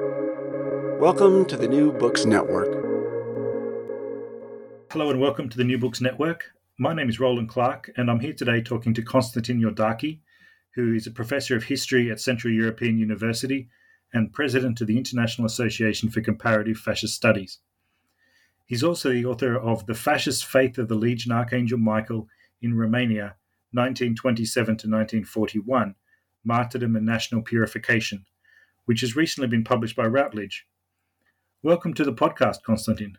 Welcome to the New Books Network. Hello and welcome to the New Books Network. My name is Roland Clark, and I'm here today talking to Constantin Iordachi, who is a professor of history at Central European University and president of the International Association for Comparative Fascist Studies. He's also the author of The Fascist Faith of the Legion Archangel Michael in Romania, 1927 to 1941 Martyrdom and National Purification, which has recently been published by Routledge. Welcome to the podcast, Constantin.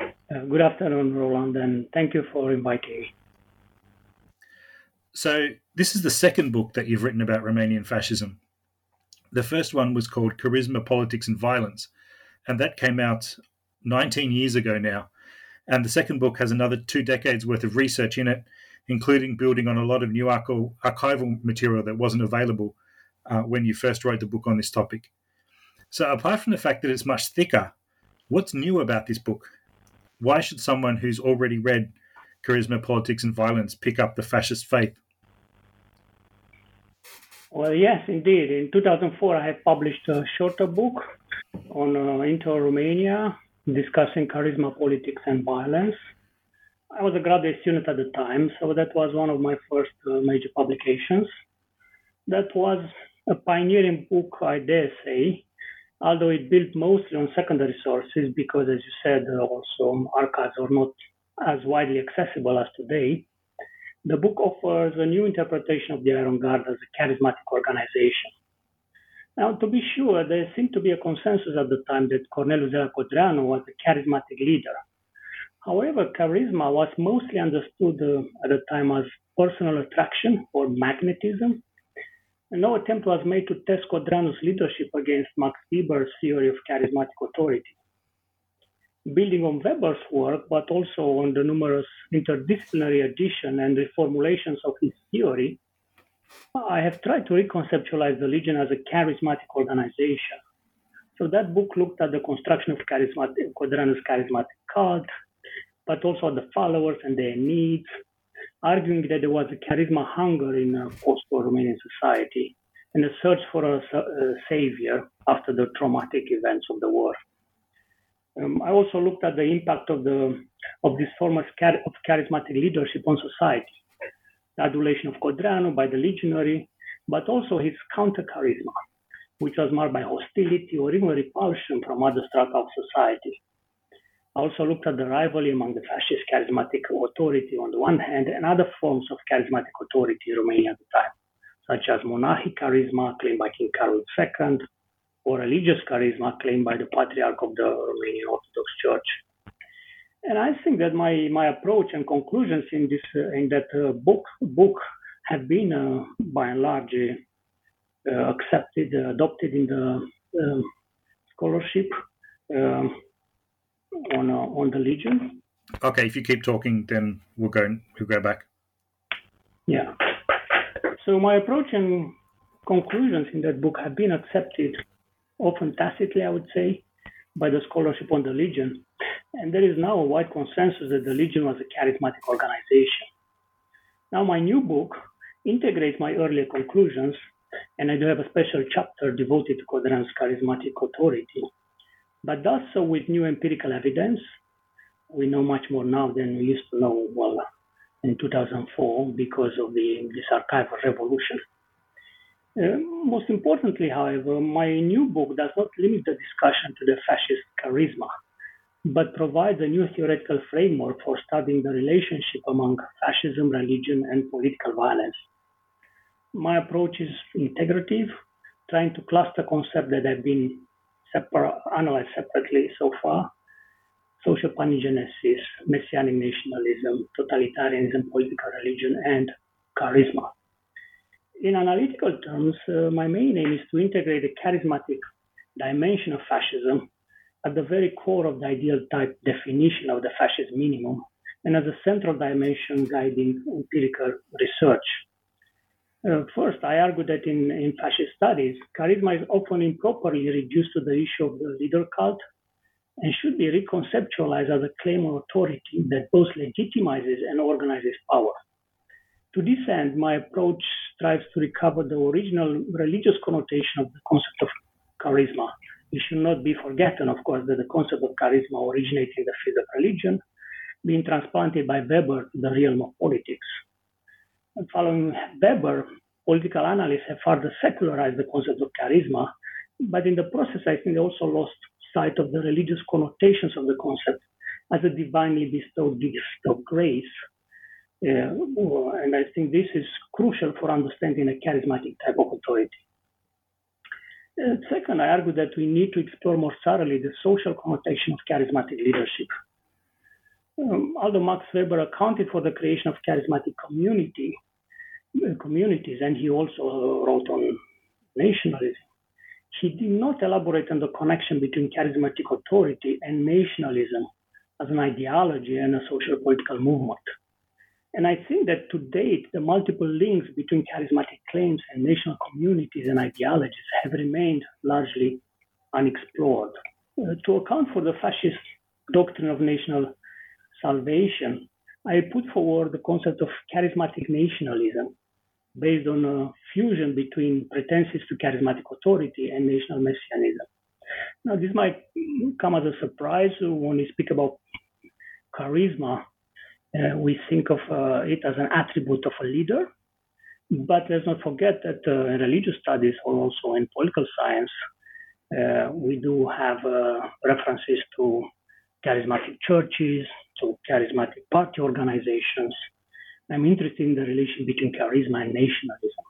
Uh, good afternoon, Roland, and thank you for inviting me. So, this is the second book that you've written about Romanian fascism. The first one was called Charisma, Politics, and Violence, and that came out 19 years ago now. And the second book has another two decades worth of research in it, including building on a lot of new archival material that wasn't available uh, when you first wrote the book on this topic. So, apart from the fact that it's much thicker, what's new about this book? Why should someone who's already read Charisma, Politics, and Violence pick up the fascist faith? Well, yes, indeed. In 2004, I had published a shorter book on uh, Inter Romania discussing charisma, politics, and violence. I was a graduate student at the time, so that was one of my first uh, major publications. That was a pioneering book, I dare say, although it built mostly on secondary sources because, as you said, also archives are not as widely accessible as today. The book offers a new interpretation of the Iron Guard as a charismatic organization. Now, to be sure, there seemed to be a consensus at the time that Corneliu Zelea Codreanu was a charismatic leader. However, charisma was mostly understood uh, at the time as personal attraction or magnetism, no attempt was made to test Codreanu's leadership against Max Weber's theory of charismatic authority. Building on Weber's work, but also on the numerous interdisciplinary additions and reformulations of his theory, I have tried to reconceptualize the Legion as a charismatic organization. So that book looked at the construction of charismatic, Codreanu's charismatic cult, but also at the followers and their needs, arguing that there was a charisma hunger in uh, post-war Romanian society and a search for a, a, savior after the traumatic events of the war. Um, I also looked at the impact of the of this form of, of charismatic leadership on society, the adulation of Codreanu by the legionary, but also his counter charisma, which was marked by hostility or even repulsion from other strata of society also looked at the rivalry among the fascist charismatic authority on the one hand and other forms of charismatic authority in Romania at the time, such as monarchic charisma claimed by King Carol II or religious charisma claimed by the Patriarch of the Romanian Orthodox Church. And I think that my, my approach and conclusions in this uh, in that uh, book book have been uh, by and large uh, accepted, adopted in the um, scholarship. On uh, on the Legion. Okay, if you keep talking, then we'll go we'll go back. Yeah. So my approach and conclusions in that book have been accepted, often tacitly, I would say, by the scholarship on the Legion, and there is now a wide consensus that the Legion was a charismatic organization. Now, my new book integrates my earlier conclusions, and I do have a special chapter devoted to Codreanu's charismatic authority but also with new empirical evidence. We know much more now than we used to know well in 2004 because of the this archival revolution. Uh, most importantly, however, my new book does not limit the discussion to the fascist charisma, but provides a new theoretical framework for studying the relationship among fascism, religion, and political violence. My approach is integrative, trying to cluster concepts that have been analyzed separately so far social palingenesis, messianic nationalism, totalitarianism, political religion, and charisma. In analytical terms, uh, my main aim is to integrate the charismatic dimension of fascism at the very core of the ideal type definition of the fascist minimum and as a central dimension guiding empirical research. Uh, first, I argue that in, in fascist studies, charisma is often improperly reduced to the issue of the leader cult and should be reconceptualized as a claim of authority that both legitimizes and organizes power. To this end, my approach strives to recover the original religious connotation of the concept of charisma it should not be forgotten, of course, that the concept of charisma originated in the field of religion, being transplanted by Weber to the realm of politics. Following Weber, political analysts have further secularized the concept of charisma, but in the process, I think they also lost sight of the religious connotations of the concept as a divinely bestowed gift of grace. Uh, and I think this is crucial for understanding a charismatic type of authority. Uh, second, I argue that we need to explore more thoroughly the social connotation of charismatic leadership. Um, although Max Weber accounted for the creation of charismatic community uh, communities, and he also wrote on nationalism, he did not elaborate on the connection between charismatic authority and nationalism as an ideology and a social political movement. And I think that to date, the multiple links between charismatic claims and national communities and ideologies have remained largely unexplored. Uh, to account for the fascist doctrine of national salvation, I put forward the concept of charismatic nationalism based on a fusion between pretenses to charismatic authority and national messianism. Now, this might come as a surprise when we speak about charisma. Uh, we think of uh, it as an attribute of a leader, but let's not forget that uh, in religious studies or also in political science, uh, we do have uh, references to charismatic churches, to charismatic party organizations. I'm interested in the relation between charisma and nationalism.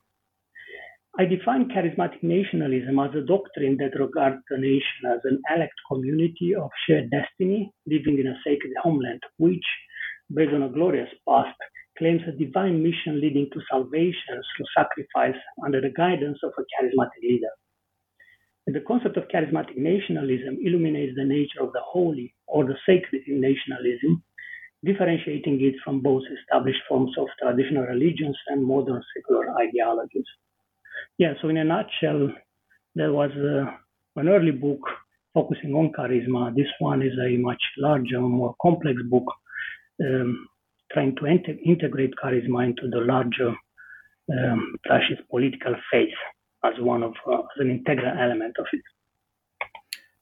I define charismatic nationalism as a doctrine that regards the nation as an elect community of shared destiny living in a sacred homeland, which, based on a glorious past, claims a divine mission leading to salvation through sacrifice under the guidance of a charismatic leader. The concept of charismatic nationalism illuminates the nature of the holy or the sacred in nationalism, differentiating it from both established forms of traditional religions and modern secular ideologies. Yeah, so in a nutshell, there was uh, an early book focusing on charisma. This one is a much larger, more complex book, um, trying to int- integrate charisma into the larger um, fascist political faith as one of uh, as an integral element of it.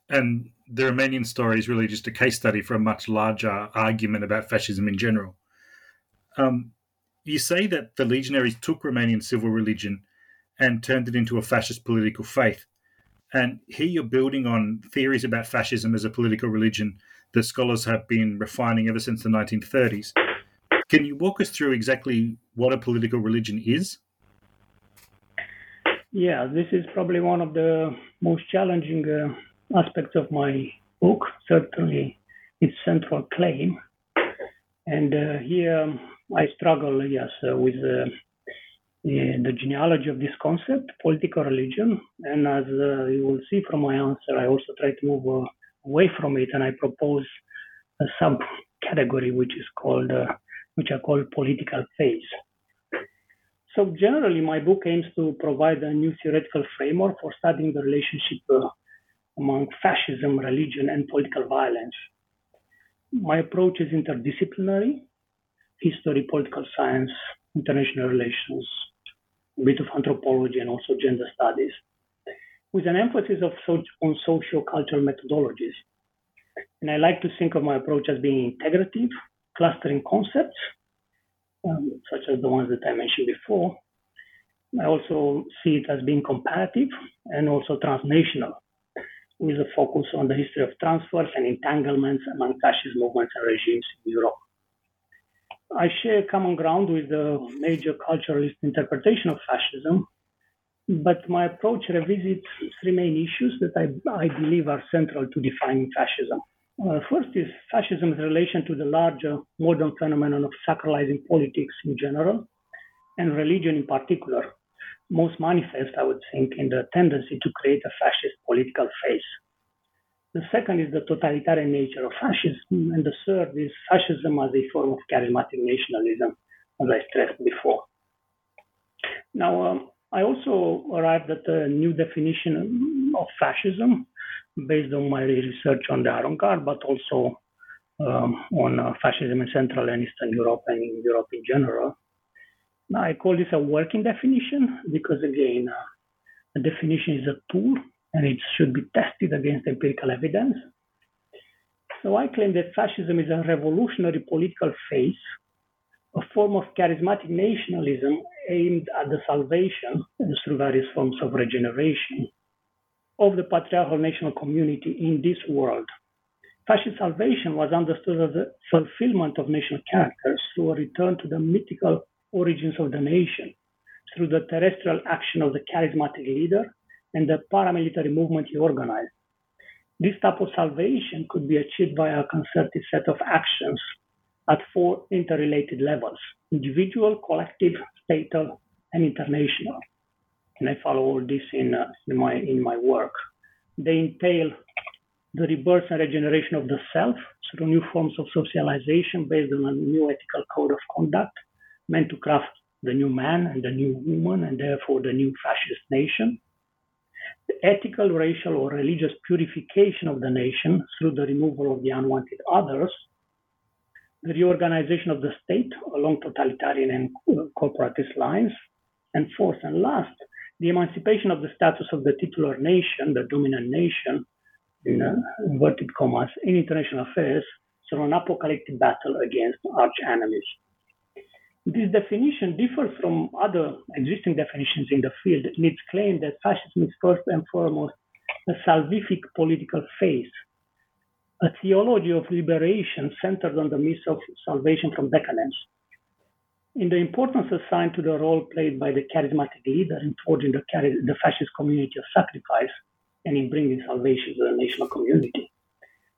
And the Romanian story is really just a case study for a much larger argument about fascism in general. Um, you say that the legionaries took Romanian civil religion and turned it into a fascist political faith. And here you're building on theories about fascism as a political religion that scholars have been refining ever since the 1930s. Can you walk us through exactly what a political religion is? Yeah, this is probably one of the most challenging uh, aspects of my book, certainly its central claim. And uh, here I struggle, yes, uh, with uh, the genealogy of this concept, political religion. And as uh, you will see from my answer, I also try to move uh, away from it and I propose a subcategory which is called, which I call political faith. So generally, my book aims to provide a new theoretical framework for studying the relationship uh, among fascism, religion, and political violence. My approach is interdisciplinary, history, political science, international relations, a bit of anthropology and also gender studies, with an emphasis of on socio-cultural methodologies. And I like to think of my approach as being integrative, clustering concepts, um, such as the ones that I mentioned before. I also see it as being comparative and also transnational, with a focus on the history of transfers and entanglements among fascist movements and regimes in Europe. I share common ground with the major culturalist interpretation of fascism, but my approach revisits three main issues that I, I believe are central to defining fascism. Uh, first is fascism's relation to the larger modern phenomenon of sacralizing politics in general and religion in particular, most manifest, I would think, in the tendency to create a fascist political faith. The second is the totalitarian nature of fascism, and the third is fascism as a form of charismatic nationalism, as I stressed before. Now, um, I also arrived at a new definition of fascism based on my research on the avant-garde, but also um, on uh, fascism in Central and Eastern Europe and in Europe in general. Now, I call this a working definition because, again, uh, a definition is a tool and it should be tested against empirical evidence. So I claim that fascism is a revolutionary political faith, a form of charismatic nationalism aimed at the salvation through various forms of regeneration of the patriarchal national community in this world. Fascist salvation was understood as a fulfillment of national characters through a return to the mythical origins of the nation, through the terrestrial action of the charismatic leader and the paramilitary movement he organized. This type of salvation could be achieved via a concerted set of actions at four interrelated levels individual, collective, statal, and international. And I follow all this in, uh, in, my, in my work. They entail the rebirth and regeneration of the self through new forms of socialization based on a new ethical code of conduct meant to craft the new man and the new woman and therefore the new fascist nation. The ethical, racial, or religious purification of the nation through the removal of the unwanted others, the reorganization of the state along totalitarian and corporatist lines, and fourth and last, the emancipation of the status of the titular nation, the dominant nation, in uh, inverted commas, in international affairs through an apocalyptic battle against arch enemies. This definition differs from other existing definitions in the field in its claim that fascism is first and foremost a salvific political faith, a theology of liberation centered on the myth of salvation from decadence. In the importance assigned to the role played by the charismatic leader in forging the, the fascist community of sacrifice and in bringing salvation to the national community.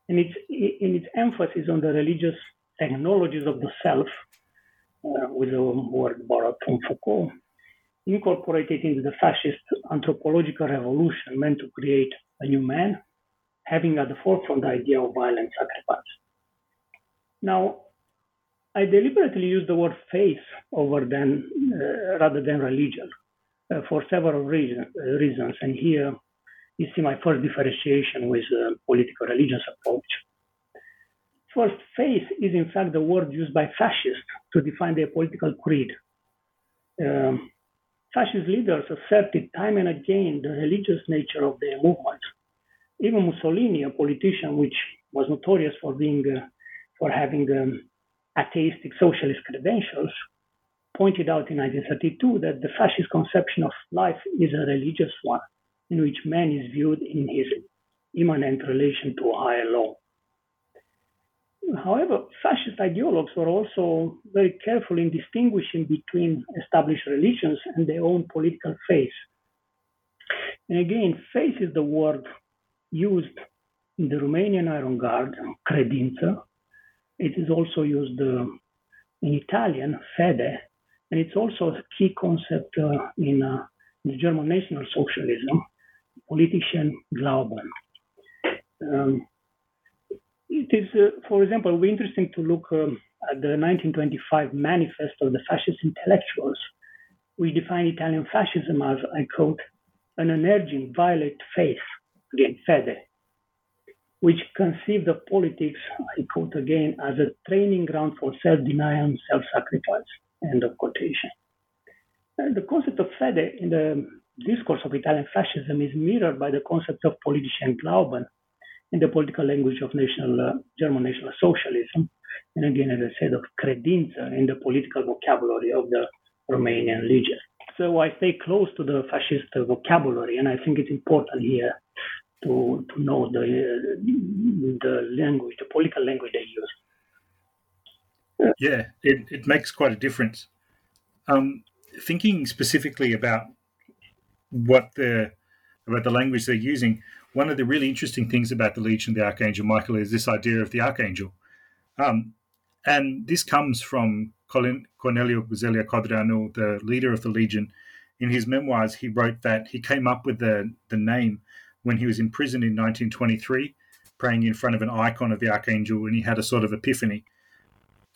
And its, in its emphasis on the religious technologies of the self uh, with a word borrowed from Foucault, incorporated into the fascist anthropological revolution meant to create a new man, having at the forefront the idea of violent sacrifice. Now, I deliberately use the word faith over than uh, rather than religion uh, for several reason, uh, reasons, and here you see my first differentiation with uh, political religious approach. First, faith is in fact the word used by fascists to define their political creed. Um, fascist leaders asserted time and again the religious nature of their movement. Even Mussolini, a politician which was notorious for being uh, for having um, atheistic socialist credentials, pointed out in 1932 that the fascist conception of life is a religious one, in which man is viewed in his immanent relation to a higher law. However, fascist ideologues were also very careful in distinguishing between established religions and their own political faith. And again, faith is the word used in the Romanian Iron Guard, credință. It is also used uh, in Italian, fede, and it's also a key concept uh, in, uh, the German National Socialism, politischen Glauben. Um, it is, uh, for example, very interesting to look um, at the 1925 manifest of the fascist intellectuals. We define Italian fascism as, I quote, an unerring, violent faith, again, fede, which conceived of politics, I quote again, as a training ground for self-denial and self-sacrifice, end of quotation. And the concept of fede in the discourse of Italian fascism is mirrored by the concept of politischen Glauben, in the political language of national uh, German National Socialism, and again, as I said, of credință in the political vocabulary of the Romanian legion. So I stay close to the fascist vocabulary, and I think it's important here to to know the the language, the political language they use. Yeah, it, it makes quite a difference. Um, thinking specifically about what the about the language they're using, one of the really interesting things about the Legion of the Archangel Michael is this idea of the Archangel. Um, and this comes from Colin, Corneliu Guzelea Codreanu, the leader of the Legion. In his memoirs, he wrote that he came up with the, the name when he was in prison in 1923, praying in front of an icon of the Archangel, and he had a sort of epiphany.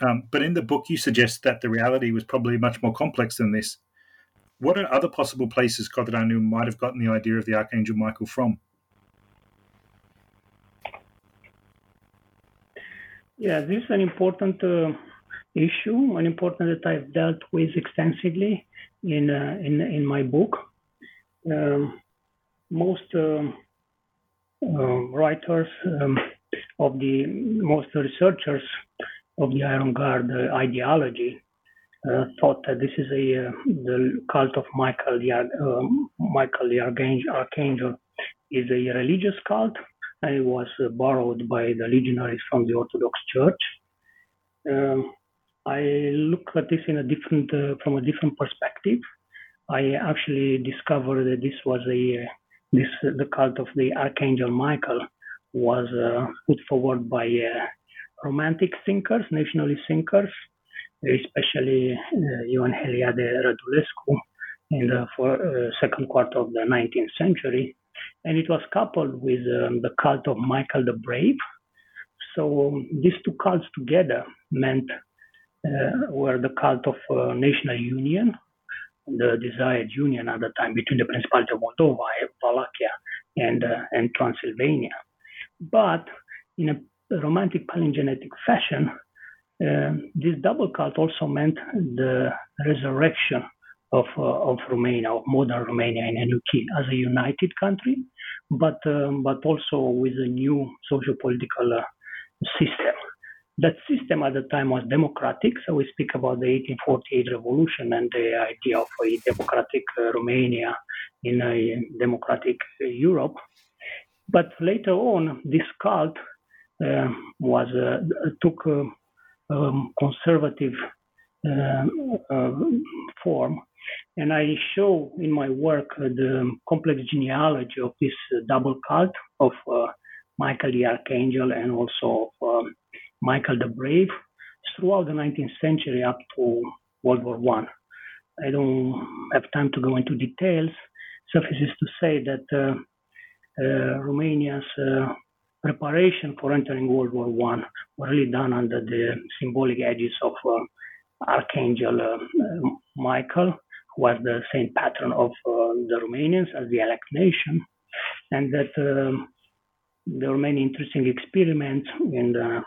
Um, but in the book, you suggest that the reality was probably much more complex than this. What are other possible places Codreanu might have gotten the idea of the Archangel Michael from? Yeah, this is an important uh, issue, an important that I've dealt with extensively in uh, in in my book. Um, most uh, um, writers um, of the most researchers of the Iron Guard uh, ideology uh, thought that this is a uh, the cult of Michael the uh, Michael the Archangel, Archangel is a religious cult and it was uh, borrowed by the legionaries from the Orthodox Church. Um, I look at this in a different uh, from a different perspective. I actually discovered that this was a this the cult of the Archangel Michael was put forward by romantic thinkers, nationalist thinkers, especially uh, Ioan Heliade Radulescu in the for, uh, second quarter of the 19th century. And it was coupled with um, the cult of Michael the Brave. So um, these two cults together meant uh, were the cult of uh, national union, the desired union at the time between the Principality of Moldova, Wallachia, and, uh, and Transylvania. But in a romantic palingenetic fashion, uh, this double cult also meant the resurrection of, uh, of Romania, of modern Romania in a new key as a united country, but, um, but also with a new socio-political uh, system. That system at the time was democratic, so we speak about the 1848 revolution and the idea of a democratic uh, Romania in a democratic Europe. But later on, this cult uh, was uh, took um, conservative uh, form, and I show in my work the complex genealogy of this double cult of Michael the Archangel and also of um, Michael the Brave throughout the 19th century up to World War One. I. I don't have time to go into details. Suffices to say that uh, uh, Romania's uh, preparation for entering World War One were really done under the symbolic edges of uh, Archangel uh, Michael, who was the saint patron of uh, the Romanians as the elect nation, and that um, there were many interesting experiments in the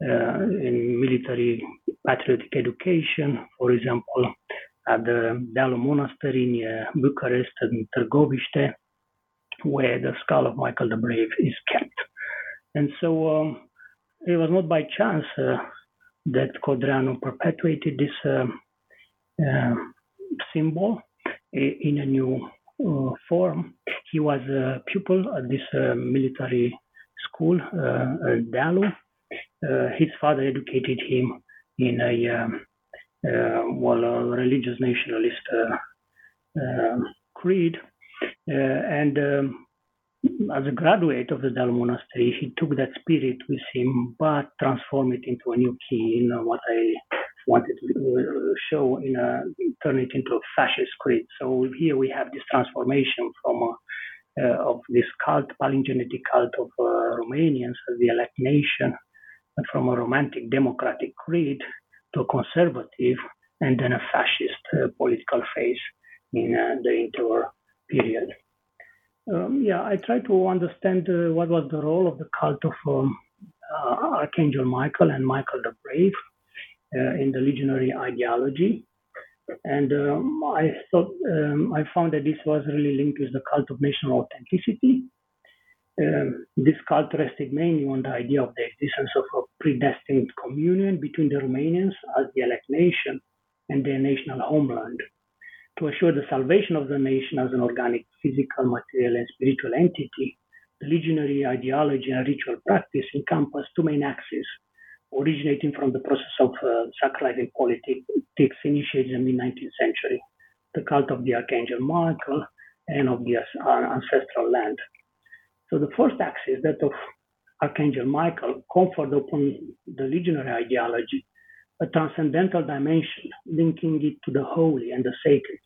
in military patriotic education, for example, at the Dealu Monastery near Bucharest and Târgoviște, where the skull of Michael the Brave is kept. And so um, it was not by chance uh, that Codreanu perpetuated this uh, uh, symbol in a new uh, form. He was a pupil at this uh, military school, uh, Dealu. His father educated him in a um, well, a religious nationalist creed, and um, as a graduate of the Dealu Monastery, he took that spirit with him, but transformed it into a new key in what I wanted to uh, show in a turn it into a fascist creed. So here we have this transformation from uh, uh, of this cult, palingenetic cult of uh, Romanians as the elect nation, from a romantic democratic creed to a conservative and then a fascist uh, political faith in uh, the interwar period. Um, yeah, I try to understand uh, what was the role of the cult of um, uh, Archangel Michael and Michael the Brave uh, in the legionary ideology. And um, I thought um, I found that this was really linked with the cult of national authenticity. Um, this cult rested mainly on the idea of the existence of a predestined communion between the Romanians as the elect nation and their national homeland to assure the salvation of the nation as an organic, physical, material, and spiritual entity, the legionary ideology and ritual practice encompass two main axes, originating from the process of uh, sacralizing politics initiated in the mid-19th century, the cult of the Archangel Michael and of the uh, ancestral land. So the first axis, that of Archangel Michael, conferred upon the legionary ideology a transcendental dimension, linking it to the holy and the sacred,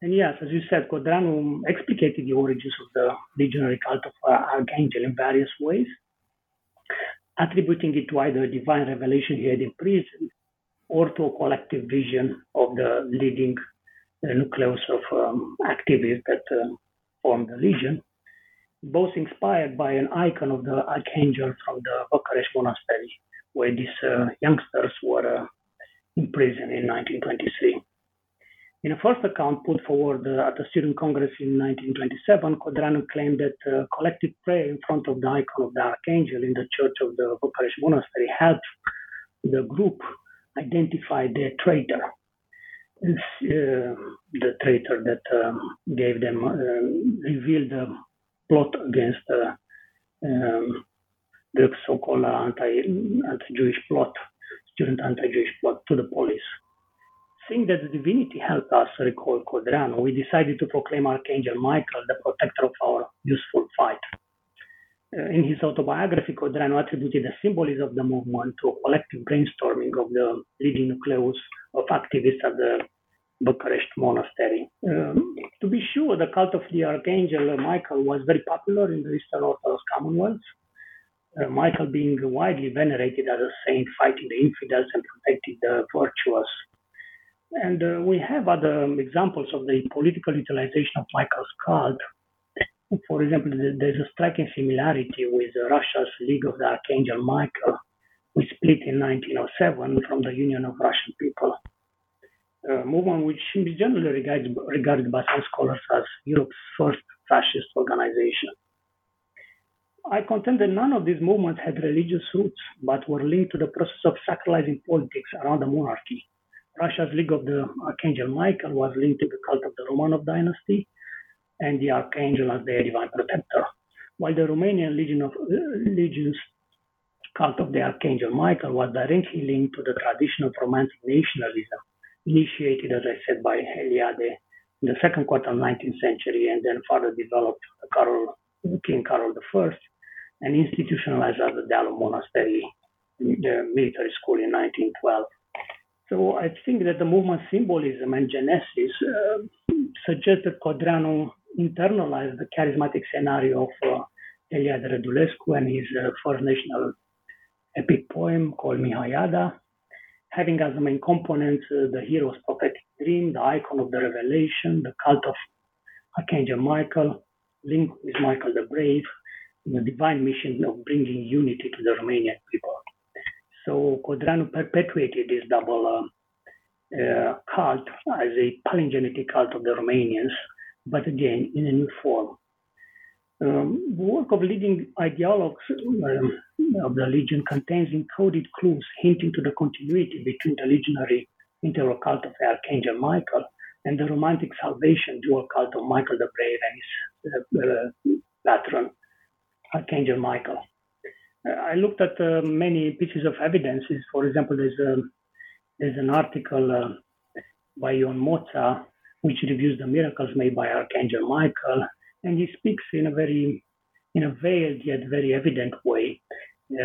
and yes, as you said, Codreanu explicated the origins of the legionary cult of uh, Archangel in various ways, attributing it to either divine revelation he had in prison or to a collective vision of the leading uh, nucleus of um, activists that uh, formed the legion, both inspired by an icon of the Archangel from the Bucharest monastery, where these uh, youngsters were uh, imprisoned in 1923. In a first account put forward uh, at the Student Congress in 1927, Codreanu claimed that uh, collective prayer in front of the icon of the Archangel in the church of the Bucharest Monastery helped the group identify the traitor. Uh, the traitor that um, gave them, uh, revealed the plot against uh, um, the so-called anti, anti-Jewish plot, student anti-Jewish plot to the police. Seeing that the divinity helped us recall Codreanu, we decided to proclaim Archangel Michael the protector of our useful fight. Uh, in his autobiography, Codreanu attributed the symbolism of the movement to a collective brainstorming of the leading nucleus of activists at the Bucharest monastery. Um, to be sure, the cult of the Archangel Michael was very popular in the Eastern Orthodox Commonwealth. Uh, Michael being widely venerated as a saint fighting the infidels and protecting the virtuous. And uh, we have other examples of the political utilization of Michael's cult. For example, there's a striking similarity with Russia's League of the Archangel Michael, which split in 1907 from the Union of Russian People. A movement which is generally regarded, regarded by some scholars as Europe's first fascist organization. I contend that none of these movements had religious roots, but were linked to the process of sacralizing politics around the monarchy. Russia's League of the Archangel Michael was linked to the cult of the Romanov dynasty and the Archangel as their divine protector, while the Romanian Legion of uh, Legion's cult of the Archangel Michael was directly linked to the tradition of romantic nationalism, initiated, as I said, by Heliade in the second quarter of the 19th century and then further developed Carol, King Carol I and institutionalized at the Dealul Monastery, the military school in 1912. So I think that the movement symbolism and genesis uh, suggest that internalized the charismatic scenario of uh, Heliade Radulescu and his uh, first national epic poem called Mihaiada, having as the main components uh, the hero's prophetic dream, the icon of the revelation, the cult of Archangel Michael, linked with Michael the Brave, the divine mission of bringing unity to the Romanian people. So Codreanu perpetuated this double uh, uh, cult as a palingenetic cult of the Romanians, but again in a new form. Um, the work of leading ideologues um, of the Legion contains encoded clues hinting to the continuity between the legionary integral cult of Archangel Michael and the romantic salvation dual cult of Michael the Brave and his uh, uh, patron, Archangel Michael. Uh, I looked at uh, many pieces of evidences. For example, there's a, um, there's an article uh, by Ion Moța which reviews the miracles made by Archangel Michael, and he speaks in a very in a veiled yet very evident way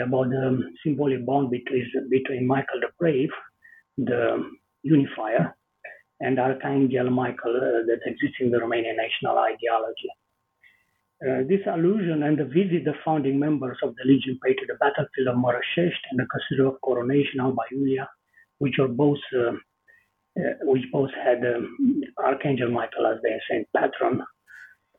about the symbolic bond between between Michael the Brave, the unifier, and Archangel Michael uh, that exists in the Romanian national ideology. Uh, this allusion and the visit the founding members of the Legion paid to the battlefield of Mărășești and the Cathedral of Coronation Alba Iulia, which are both uh, uh, which both had um, Archangel Michael as their saint patron,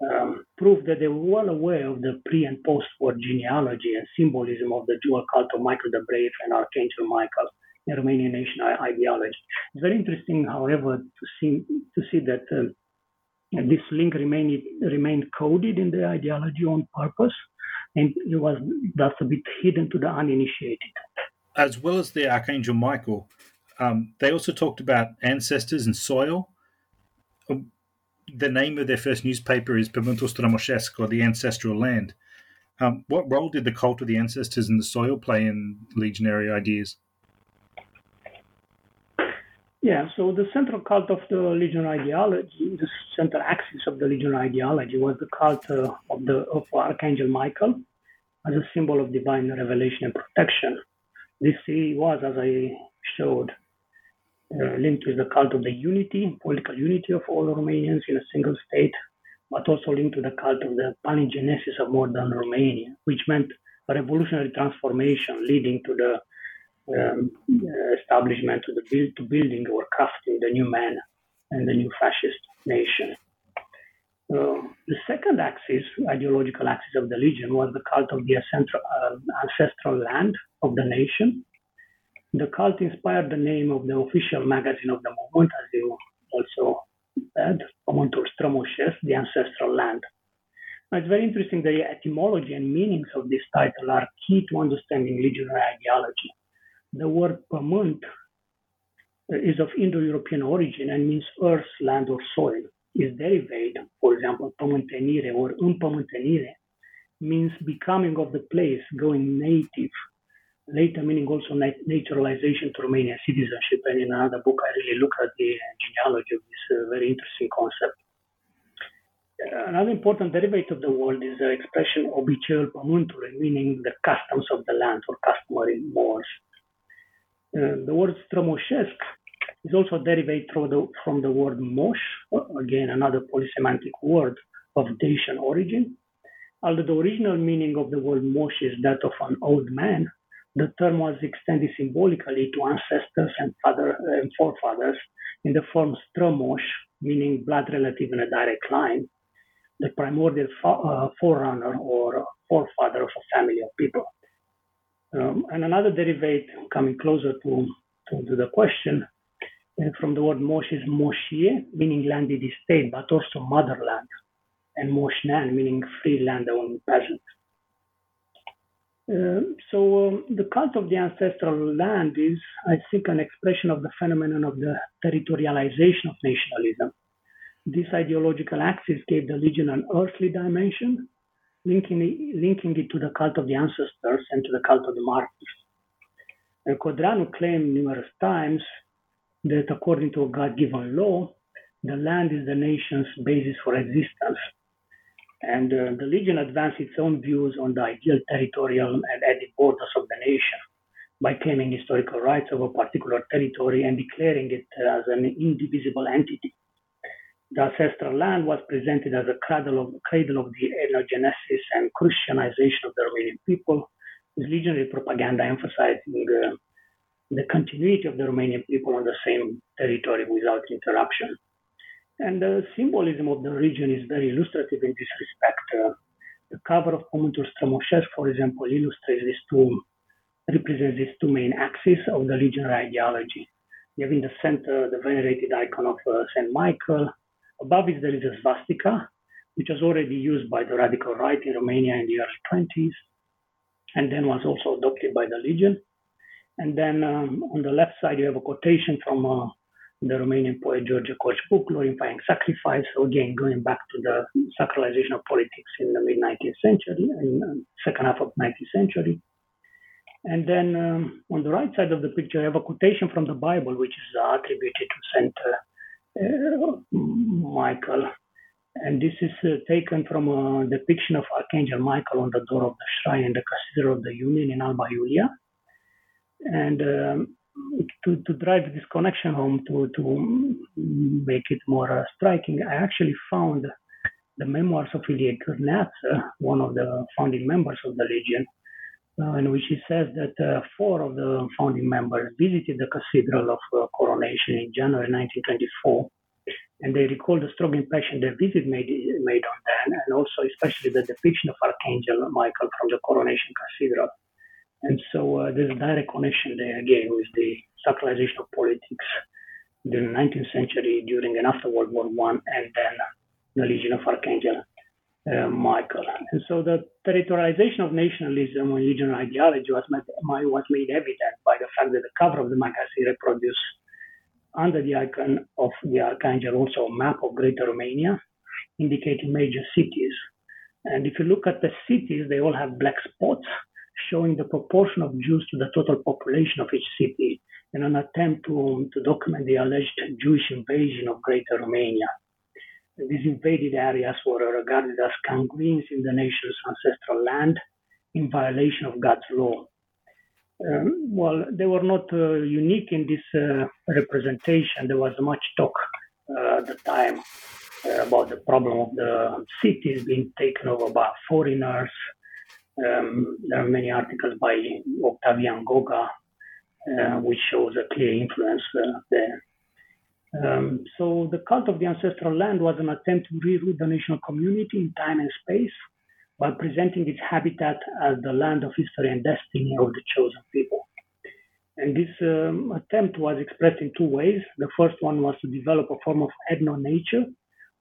um, proved that they were well aware of the pre and post war genealogy and symbolism of the dual cult of Michael the Brave and Archangel Michael in Romanian nation ideology. It's very interesting, however, to see to see that. Uh, this link remained remained coded in the ideology on purpose, and it was thus a bit hidden to the uninitiated. As well as the Archangel Michael, um, they also talked about ancestors and soil. The name of their first newspaper is Pământul Strămoșesc, or the ancestral land. Um, what role did the cult of the ancestors and the soil play in legionary ideas? Yeah, so the central cult of the Legion ideology, the central axis of the Legion ideology, was the cult uh, of the of Archangel Michael as a symbol of divine revelation and protection. This he was, as I showed, linked with the cult of the unity, political unity of all Romanians in a single state, but also linked to the cult of the palingenesis of modern Romania, which meant a revolutionary transformation leading to the um, establishment to the build to building or crafting the new man and the new fascist nation. Uh, the second axis, ideological axis of the Legion, was the cult of the ancestral, uh, ancestral land of the nation. The cult inspired the name of the official magazine of the movement, as you also said, Pământul strămoșesc, the ancestral land. Now, it's very interesting the etymology and meanings of this title are key to understanding legionary ideology. The word pământ is of Indo-European origin and means earth, land, or soil. Is derived, for example, pământenire or împământenire, means becoming of the place, going native, later meaning also naturalization to Romanian citizenship. And in another book, I really look at the genealogy of this uh, very interesting concept. Another important derivative of the word is the expression obiceiul pământului, meaning the customs of the land or customary mores. Uh, the word strămoșesc is also derived the, from the word moș, again another polysemantic word of Dacian origin. Although the original meaning of the word moș is that of an old man, the term was extended symbolically to ancestors and father and forefathers in the form strămoș, meaning blood relative in a direct line, the primordial uh, forerunner or forefather of a family of people. Um, and another derivative coming closer to, to, to the question uh, from the word moș is moșie, meaning landed estate, but also motherland, and moșnean, meaning free land owned peasant. Uh, so um, the cult of the ancestral land is, I think, an expression of the phenomenon of the territorialization of nationalism. This ideological axis gave the legion an earthly dimension, linking it, linking it to the cult of the ancestors and to the cult of the martyrs. And Codreanu claimed numerous times that according to a God-given law, the land is the nation's basis for existence, and uh, the Legion advanced its own views on the ideal territorial and ethnic borders of the nation by claiming historical rights over particular territory and declaring it as an indivisible entity. The ancestral land was presented as a cradle of, cradle of the ethnogenesis and Christianization of the Romanian people, with legionary propaganda emphasizing uh, the continuity of the Romanian people on the same territory without interruption. And the symbolism of the region is very illustrative in this respect. Uh, the cover of Pământul Strămoșesc, for example, illustrates these two, represents these two main axes of the legionary ideology. You have in the center the venerated icon of uh, St. Michael. Above it, there is a swastika, which was already used by the radical right in Romania in the early 20s, and then was also adopted by the Legion. And then um, on the left side, you have a quotation from uh, the Romanian poet George Coșbuc, glorifying sacrifice. So again, going back to the sacralization of politics in the mid 19th century and uh, second half of 19th century. And then um, on the right side of the picture, I have a quotation from the Bible, which is uh, attributed to Saint uh, uh, Michael. And this is taken from a depiction of Archangel Michael on the door of the shrine in the Cathedral of the Union in Alba Iulia. And um, to, to drive this connection home to, to make it more uh, striking, I actually found the memoirs of Ilie Gârneață, one of the founding members of the Legion, uh, in which he says that uh, four of the founding members visited the Cathedral of uh, Coronation in January 1924, and they recall the strong impression their visit made, made on them, and also especially the depiction of Archangel Michael from the Coronation Cathedral. And so uh, there's a direct connection there again with the sacralization of politics during the 19th century, during and after World War One, and then the Legion of Archangel uh, Michael. And so the territorialization of nationalism and regional ideology was made, was made evident by the fact that the cover of the magazine reproduced under the icon of the Archangel also a map of Greater Romania, indicating major cities. And if you look at the cities, they all have black spots showing the proportion of Jews to the total population of each city in an attempt to, to document the alleged Jewish invasion of Greater Romania. These invaded areas were regarded as conquests in the nation's ancestral land in violation of God's law. Um, well, they were not uh, unique in this uh, representation. There was much talk uh, at the time uh, about the problem of the cities being taken over by foreigners, um, there are many articles by Octavian Goga, uh, which shows a clear influence uh, there. Um, so the cult of the ancestral land was an attempt to reroute the national community in time and space by presenting its habitat as the land of history and destiny of the chosen people. And this um, attempt was expressed in two ways. The first one was to develop a form of ethno-nature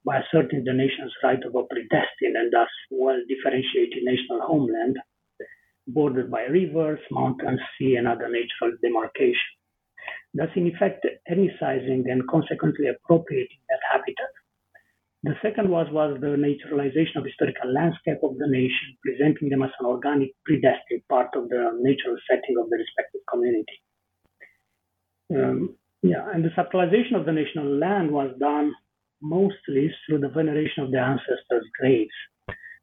by asserting the nation's right of a predestined and thus well-differentiated national homeland, bordered by rivers, mountains, sea, and other natural demarcation. Thus, in effect, ethnicizing and consequently appropriating that habitat. The second was, was the naturalization of historical landscape of the nation, presenting them as an organic, predestined part of the natural setting of the respective community. Um, yeah, and the sacralization of the national land was done mostly through the veneration of the ancestors' graves,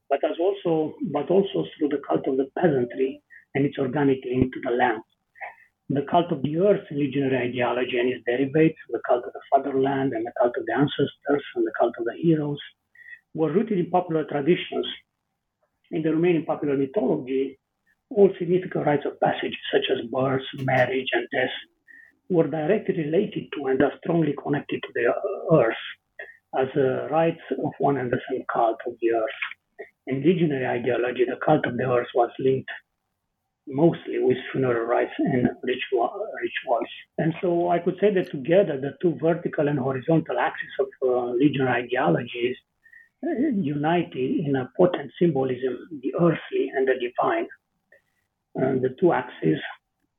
but as also but also through the cult of the peasantry and its organic link to the land. The cult of the earth, in legionary ideology and its derivatives, the cult of the fatherland and the cult of the ancestors and the cult of the heroes, were rooted in popular traditions. In the Romanian popular mythology, all significant rites of passage, such as birth, marriage, and death, were directly related to and are strongly connected to the earth as a rites of one and the same cult of the earth. In legionary ideology, the cult of the earth was linked mostly with funeral rites and ritual, rituals. And so I could say that together, the two vertical and horizontal axes of uh, legionary ideologies uh, united in a potent symbolism, the earthly and the divine. And the two axes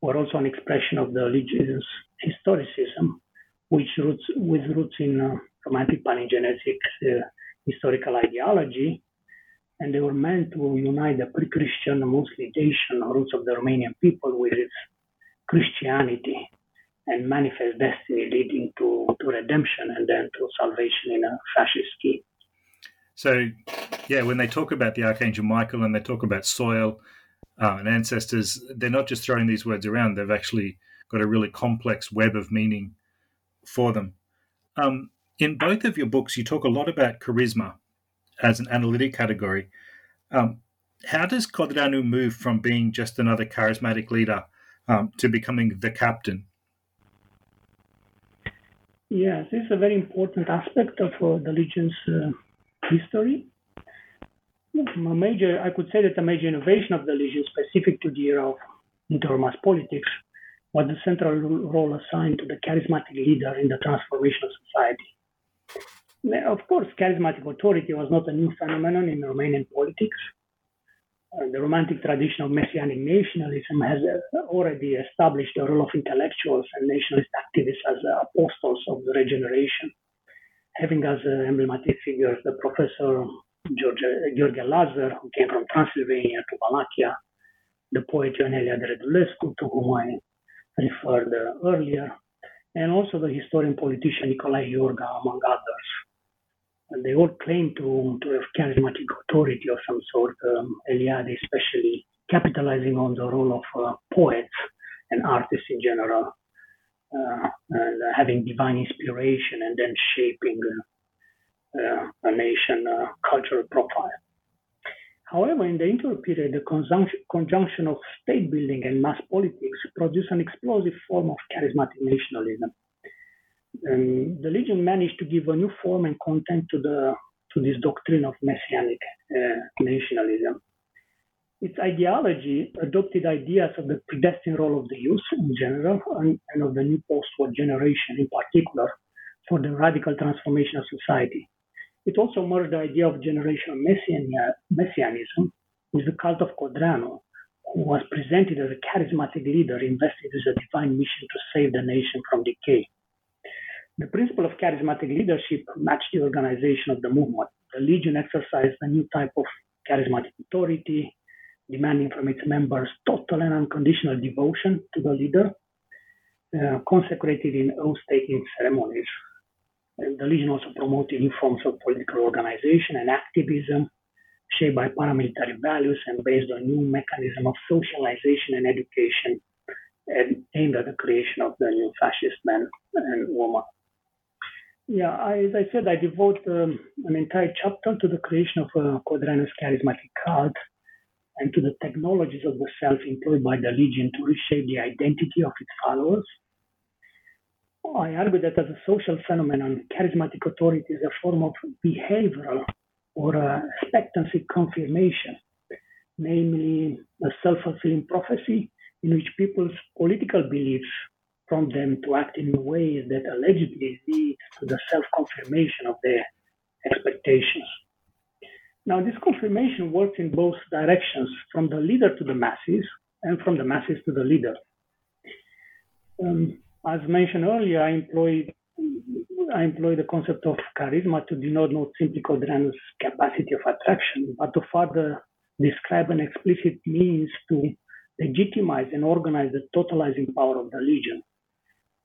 were also an expression of the legion's historicism, which roots with roots in uh, romantic palingenetic uh, historical ideology, and they were meant to unite the pre-Christian, mostly roots of the Romanian people with its Christianity and manifest destiny leading to, to redemption and then to salvation in a fascist key. So, yeah, when they talk about the Archangel Michael and they talk about soil uh, and ancestors, they're not just throwing these words around, they've actually got a really complex web of meaning for them. Um, in both of your books, you talk a lot about charisma as an analytic category. Um, how does Codreanu move from being just another charismatic leader um, to becoming the captain? Yes, this is a very important aspect of uh, the Legion's uh, history. A major, I could say that a major innovation of the Legion, specific to the era of intermass politics, was the central role assigned to the charismatic leader in the transformation of society. Of course, charismatic authority was not a new phenomenon in Romanian politics. Uh, the romantic tradition of messianic nationalism has uh, already established the role of intellectuals and nationalist activists as uh, apostles of the regeneration, having as uh, emblematic figures the professor George, Gheorghe Lazar, who came from Transylvania to Wallachia, the poet Ioan Heliade Rădulescu, to whom I referred earlier, and also the historian politician Nicolae Iorga, among others they all claim to, to have charismatic authority of some sort. Um, Heliade, especially capitalizing on the role of uh, poets and artists in general, uh, and uh, having divine inspiration and then shaping uh, uh, a nation uh, cultural profile. However, in the inter period, the conjunction of state building and mass politics produced an explosive form of charismatic nationalism um, the Legion managed to give a new form and content to the to this doctrine of messianic uh, nationalism. Its ideology adopted ideas of the predestined role of the youth in general and, and of the new post-war generation in particular for the radical transformation of society. It also merged the idea of generational messianism with the cult of Codreanu, who was presented as a charismatic leader invested with a divine mission to save the nation from decay. The principle of charismatic leadership matched the organization of the movement. The Legion exercised a new type of charismatic authority, demanding from its members total and unconditional devotion to the leader, uh, consecrated in oath-taking ceremonies. And the Legion also promoted new forms of political organization and activism, shaped by paramilitary values and based on new mechanism of socialization and education, and aimed at the creation of the new fascist men and women. Yeah, I, as I said, I devote um, an entire chapter to the creation of Codreanu's charismatic cult and to the technologies of the self employed by the Legion to reshape the identity of its followers. I argue that as a social phenomenon, charismatic authority is a form of behavioral or a expectancy confirmation, namely a self fulfilling prophecy in which people's political beliefs prompt them to act in ways that allegedly lead to the self confirmation of their expectations. Now, this confirmation works in both directions from the leader to the masses and from the masses to the leader. Um, as mentioned earlier, I employ I employ the concept of charisma to denote not simply Codreanu's capacity of attraction, but to further describe an explicit means to legitimize and organize the totalizing power of the legion.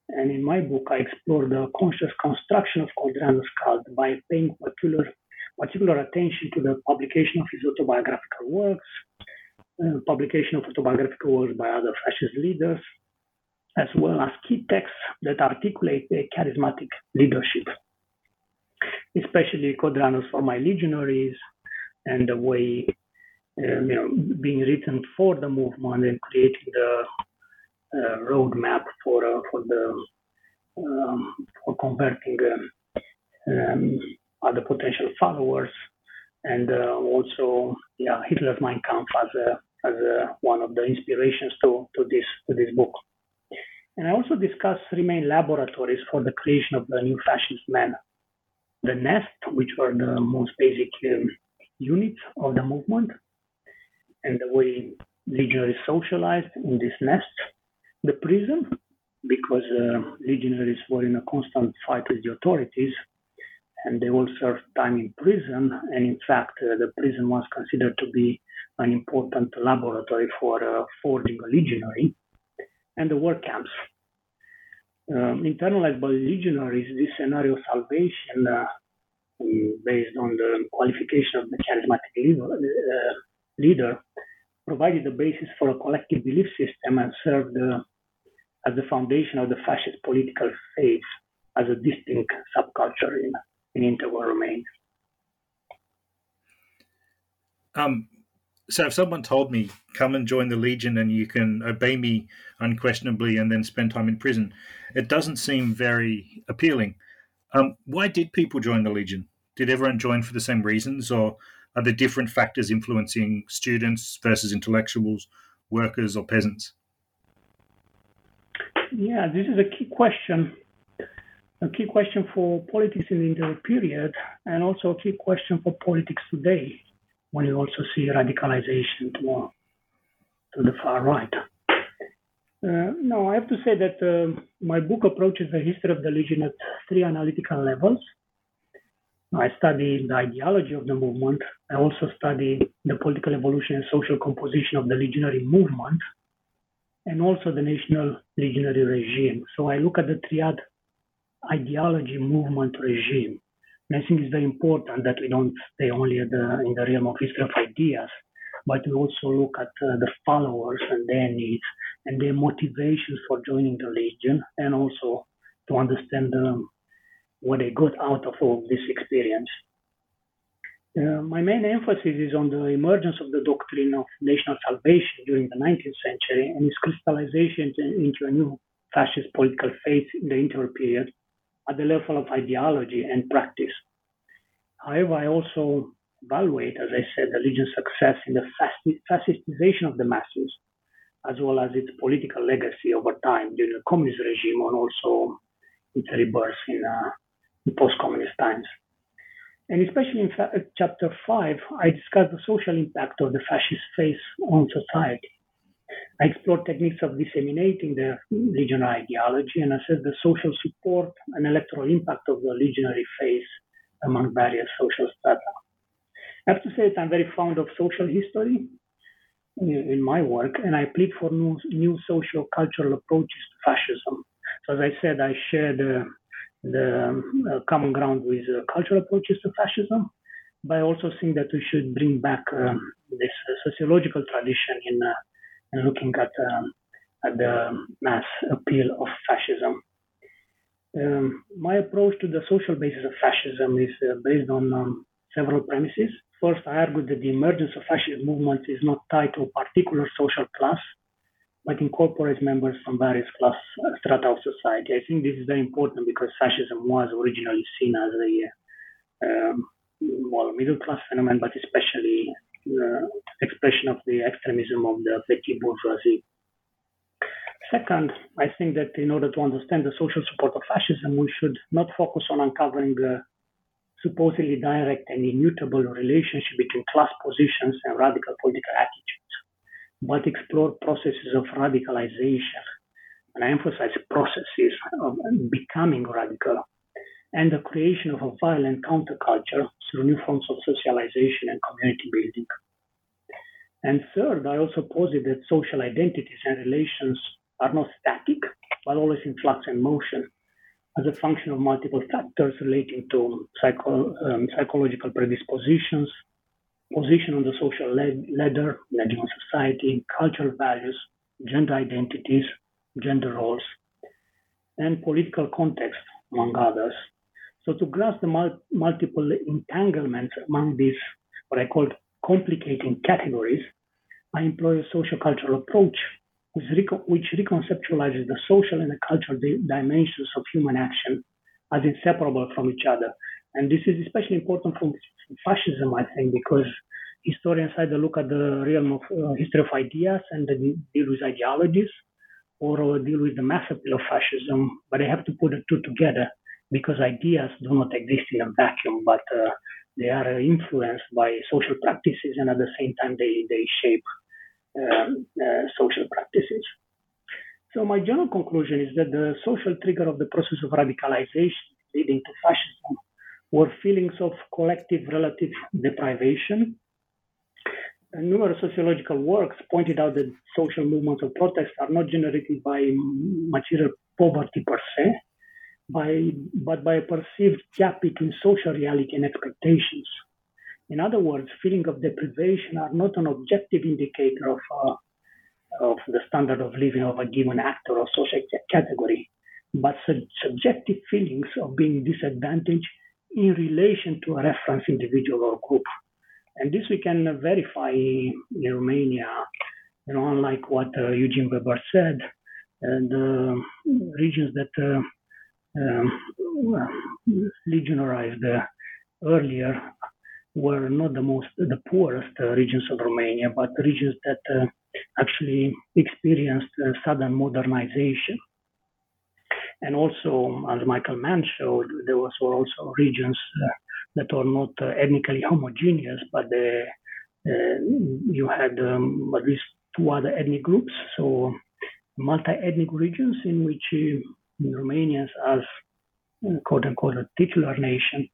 And in my book, I explore the conscious construction of Codreanu's cult by paying particular, particular attention to the publication of his autobiographical works, uh, publication of autobiographical works by other fascist leaders, as well as key texts that articulate their charismatic leadership, especially Codreanu's For My Legionaries and the way um, you know, being written for the movement and creating the uh, roadmap for uh, for the um, for converting um, other potential followers, and uh, also yeah Hitler's Mein Kampf as a, as a, one of the inspirations to to this to this book. And I also discuss three main laboratories for the creation of the new fascist man. The nest, which were the most basic um, units of the movement, and the way legionaries socialized in this nest. The prison, because uh, legionaries were in a constant fight with the authorities, and they all served time in prison. And in fact, uh, the prison was considered to be an important laboratory for uh, forging a legionary and the work camps. Um, internalized by legionaries, this scenario of salvation, uh, based on the qualification of the charismatic leader, uh, leader, provided the basis for a collective belief system and served uh, as the foundation of the fascist political faith as a distinct subculture in, in interwar Romania. Um, so if someone told me come and join the legion and you can obey me unquestionably and then spend time in prison it doesn't seem very appealing. Um, why did people join the legion? Did everyone join for the same reasons or are there different factors influencing students versus intellectuals workers or peasants yeah this is a key question a key question for politics in the period and also a key question for politics today when you also see radicalization to, to the far right. Uh, no, I have to say that uh, my book approaches the history of the Legion at three analytical levels. I study the ideology of the movement. I also study the political evolution and social composition of the legionary movement, and also the national legionary regime. So I look at the triad ideology, movement, regime. And I think it's very important that we don't stay only the, in the realm of history of ideas, but we also look at uh, the followers and their needs and their motivations for joining the Legion, and also to understand um, what they got out of all this experience. Uh, my main emphasis is on the emergence of the doctrine of national salvation during the 19th century and its crystallization into a new fascist political faith in the interwar period at the level of ideology and practice. However, I also evaluate, as I said, the Legion's success in the fascistization of the masses, as well as its political legacy over time during the communist regime and also its rebirth in, uh, in post-communist times. And especially in fa- uh, chapter five, I discuss the social impact of the fascist faith on society. I explore techniques of disseminating the legionary ideology and assess the social support and electoral impact of the legionary faith among various social strata. I have to say that I'm very fond of social history uh, in my work, and I plead for new, new socio-cultural approaches to fascism. So, as I said, I share the, uh, the uh, common ground with uh, cultural approaches to fascism, but I also think that we should bring back um, this uh, sociological tradition in and looking at, um, at the mass appeal of fascism. Um, my approach to the social basis of fascism is uh, based on um, several premises. First, I argue that the emergence of fascist movements is not tied to a particular social class, but incorporates members from various class strata of society. I think this is very important because fascism was originally seen as a um, well middle class phenomenon, but especially uh, expression of the extremism of the petty bourgeoisie. Second, I think that in order to understand the social support of fascism, we should not focus on uncovering the supposedly direct and immutable relationship between class positions and radical political attitudes, but explore processes of radicalization. And I emphasize processes of becoming radical and the creation of a violent counterculture through new forms of socialization and community building. And third, I also posit that social identities and relations are not static, but always in flux and motion as a function of multiple factors relating to psycho, um, psychological predispositions, position on the social ladder, of society, cultural values, gender identities, gender roles, and political context, among others. So to grasp the mul- multiple entanglements among these, what I call complicating categories, I employ a social cultural approach which which reconceptualizes the social and the cultural dimensions of human action as inseparable from each other. And this is especially important from fascism, I think, because historians either look at the realm of uh, history of ideas and deal with ideologies, or uh, deal with the mass appeal of fascism, but they have to put the two together because ideas do not exist in a vacuum, but uh, they are influenced by social practices and at the same time they, they shape um, uh, social practices. So my general conclusion is that the social trigger of the process of radicalization leading to fascism were feelings of collective relative deprivation. Numerous sociological works pointed out that social movements of protest are not generated by material poverty per se, by, but by a perceived gap between social reality and expectations. In other words, feelings of deprivation are not an objective indicator of, uh, of the standard of living of a given actor or social category, but sub- subjective feelings of being disadvantaged in relation to a reference individual or group. And this we can verify in Romania, you know, unlike what uh, Eugen Weber said, uh, the regions that uh, um, legionarized uh, earlier were not the most the poorest uh, regions of Romania, but regions that uh, actually experienced uh, sudden modernization. And also, as Michael Mann showed, there was also regions uh, that are not uh, ethnically homogeneous, but uh, you had um, at least two other ethnic groups, so multi-ethnic regions in which Romanians, as quote unquote a titular nation,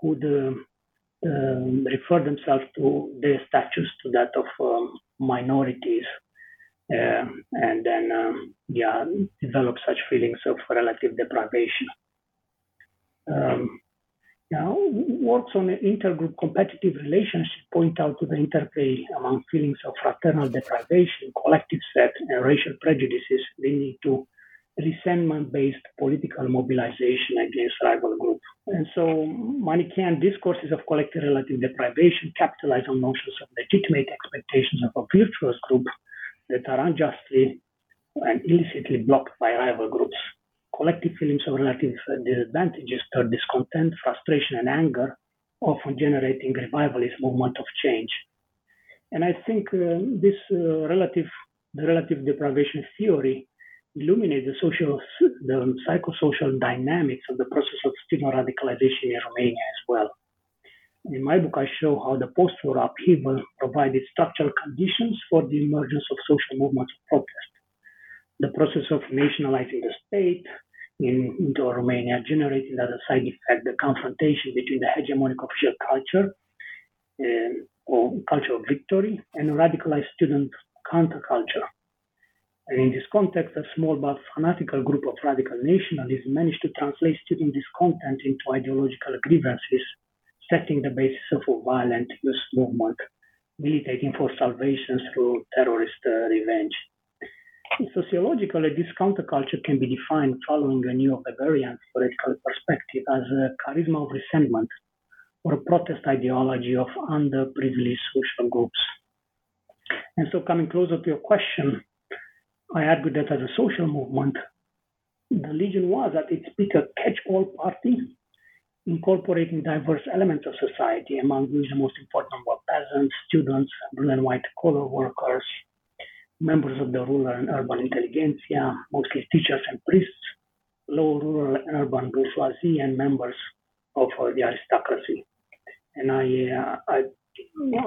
could um, refer themselves to their status to that of um, minorities uh, and then um, yeah develop such feelings of relative deprivation um, now works on intergroup competitive relationship point out to the interplay among feelings of fraternal deprivation collective set and racial prejudices leading to resentment-based political mobilization against rival groups. And so Manichaean discourses of collective relative deprivation capitalize on notions of legitimate expectations of a virtuous group that are unjustly and illicitly blocked by rival groups. Collective feelings of relative disadvantages stir discontent, frustration, and anger, often generating revivalist movement of change. And I think uh, this uh, relative, the relative deprivation theory illuminates the social, the psychosocial dynamics of the process of student radicalization in Romania as well. In my book, I show how the post-war upheaval provided structural conditions for the emergence of social movements of protest. The process of nationalizing the state in, into Romania generated as a side effect the confrontation between the hegemonic official culture uh, or culture of victory and a radicalized student counterculture and in this context, a small but fanatical group of radical nationalists managed to translate student discontent into ideological grievances, setting the basis of a violent youth movement, militating for salvation through terrorist uh, revenge. Sociologically, this counterculture can be defined following a new Weberian theoretical perspective as a charisma of resentment or a protest ideology of underprivileged social groups. And so, coming closer to your question, I argue that as a social movement, the Legion was at its peak a catch-all party, incorporating diverse elements of society, among which the most important were peasants, students, blue and white collar workers, members of the rural and urban intelligentsia, mostly teachers and priests, low rural and urban bourgeoisie, and members of uh, the aristocracy. And I, uh, I,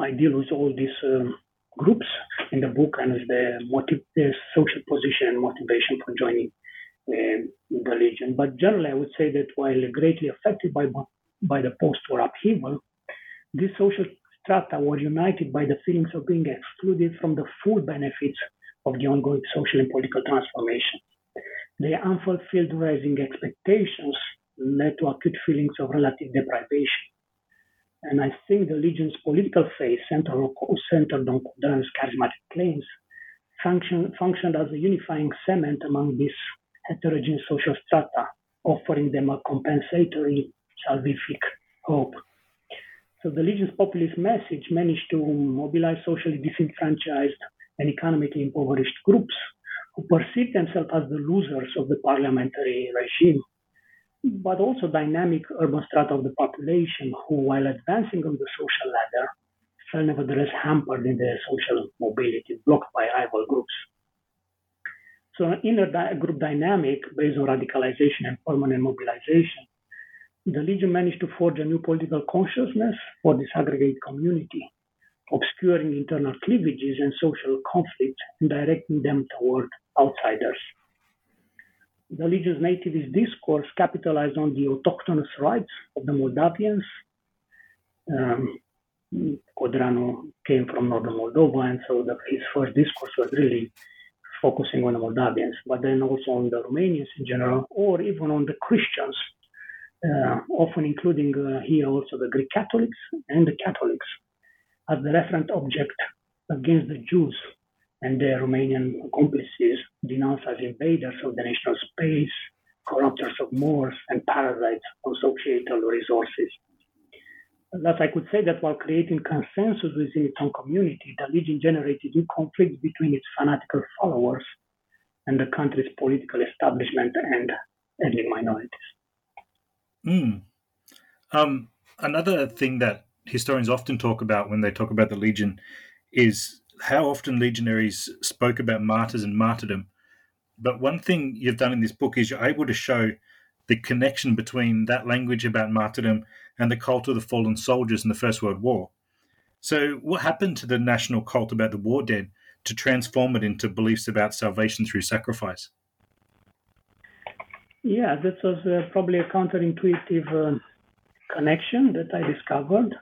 I deal with all these um, groups in the book and with the, motive, the social position and motivation for joining the Legion. But generally, I would say that while greatly affected by, by the post-war upheaval, these social strata were united by the feelings of being excluded from the full benefits of the ongoing social and political transformation. Their unfulfilled rising expectations led to acute feelings of relative deprivation. And I think the Legion's political faith, centered, centered on Codreanu's charismatic claims, function, functioned as a unifying cement among these heterogeneous social strata, offering them a compensatory salvific hope. So the Legion's populist message managed to mobilize socially disenfranchised and economically impoverished groups who perceived themselves as the losers of the parliamentary regime, but also dynamic urban strata of the population who, while advancing on the social ladder, felt nevertheless hampered in their social mobility, blocked by rival groups. So an inner di- group dynamic based on radicalization and permanent mobilization, the Legion managed to forge a new political consciousness for this aggregate community obscuring internal cleavages and social conflicts and directing them toward outsiders. The Legion's nativist discourse capitalized on the autochthonous rights of the Moldavians. Um, Codreanu came from northern Moldova, and so the, his first discourse was really focusing on the Moldavians, but then also on the Romanians in general, or even on the Christians, uh, often including uh, here also the Greek Catholics and the Catholics as the referent object against the Jews and their Romanian accomplices denounced as invaders of the national space, corrupters of Moors, and parasites on societal resources. Thus, I could say that while creating consensus within its own community, the Legion generated new conflicts between its fanatical followers and the country's political establishment and ethnic minorities. Mm. Um, another thing that historians often talk about when they talk about the Legion is how often legionaries spoke about martyrs and martyrdom. But one thing you've done in this book is you're able to show the connection between that language about martyrdom and the cult of the fallen soldiers in the First World War. So, what happened to the national cult about the war dead to transform it into beliefs about salvation through sacrifice? Yeah, that was uh, probably a counterintuitive uh, connection that I discovered.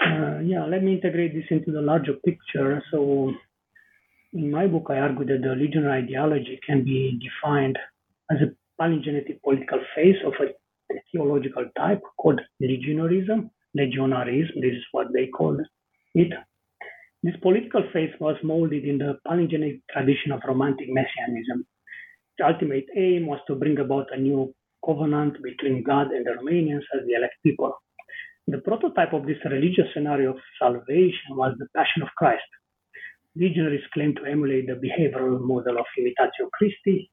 Uh, yeah, let me integrate this into the larger picture. So, in my book, I argue that the legionary ideology can be defined as a palingenetic political faith of a theological type called legionarism. Legionarism, this is what they call it. This political faith was molded in the palingenetic tradition of romantic messianism. The ultimate aim was to bring about a new covenant between God and the Romanians as the elect people. The prototype of this religious scenario of salvation was the Passion of Christ. Legionaries claimed to emulate the behavioral model of Imitatio Christi,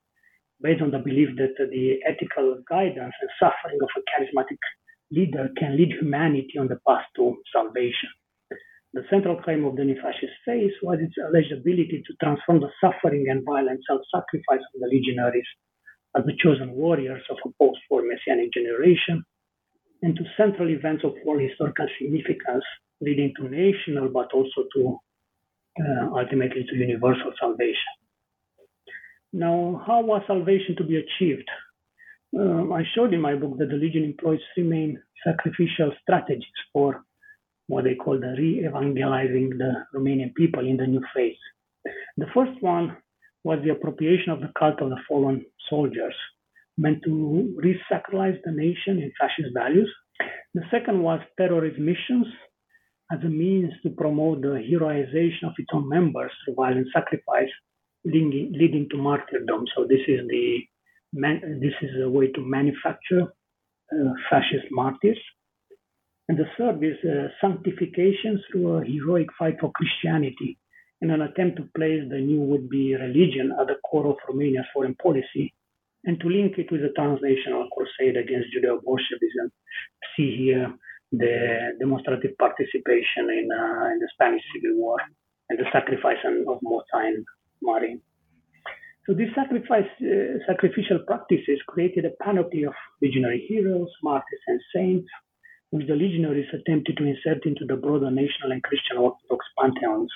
based on the belief that the ethical guidance and suffering of a charismatic leader can lead humanity on the path to salvation. The central claim of the new fascist faith was its alleged ability to transform the suffering and violent self sacrifice of the legionaries as the chosen warriors of a post war messianic generation into central events of world historical significance, leading to national but also to uh, ultimately to universal salvation. Now, how was salvation to be achieved? Um, I showed in my book that the Legion employs three main sacrificial strategies for what they call the re evangelizing the Romanian people in the new faith. The first one was the appropriation of the cult of the fallen soldiers, meant to re-sacralize the nation in fascist values. The second was terrorist missions as a means to promote the heroization of its own members through violent sacrifice, leading, leading to martyrdom. So this is the this is a way to manufacture uh, fascist martyrs. And the third is uh, sanctification through a heroic fight for Christianity in an attempt to place the new would-be religion at the core of Romania's foreign policy and to link it with the transnational crusade against Judeo-Bolshevism. See here the demonstrative participation in, uh, in the Spanish Civil War. and the sacrifice of Moța and Marin. So these sacrifice, uh, sacrificial practices created a panoply of legionary heroes, martyrs, and saints, which the legionaries attempted to insert into the broader national and Christian Orthodox pantheons.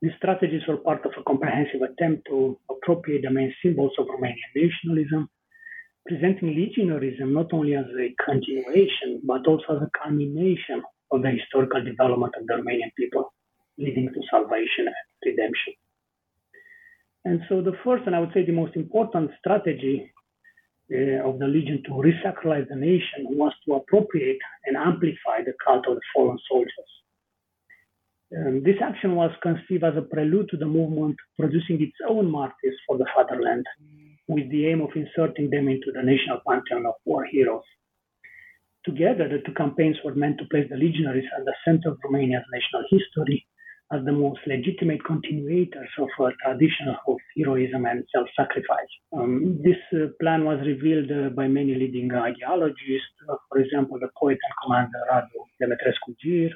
These strategies were part of a comprehensive attempt to appropriate the main symbols of Romanian nationalism, presenting legionarism not only as a continuation, but also as a culmination of the historical development of the Romanian people, leading to salvation and redemption. And so the first, and I would say the most important strategy uh, of the Legion to resacralize the nation was to appropriate and amplify the cult of the fallen soldiers. Um, this action was conceived as a prelude to the movement producing its own martyrs for the fatherland, with the aim of inserting them into the national pantheon of war heroes. Together, the two campaigns were meant to place the legionaries at the center of Romania's national history as the most legitimate continuators of a tradition of heroism and self-sacrifice. Um, this uh, plan was revealed uh, by many leading ideologists, uh, for example, the poet and commander Radu Demetrescu Gyr,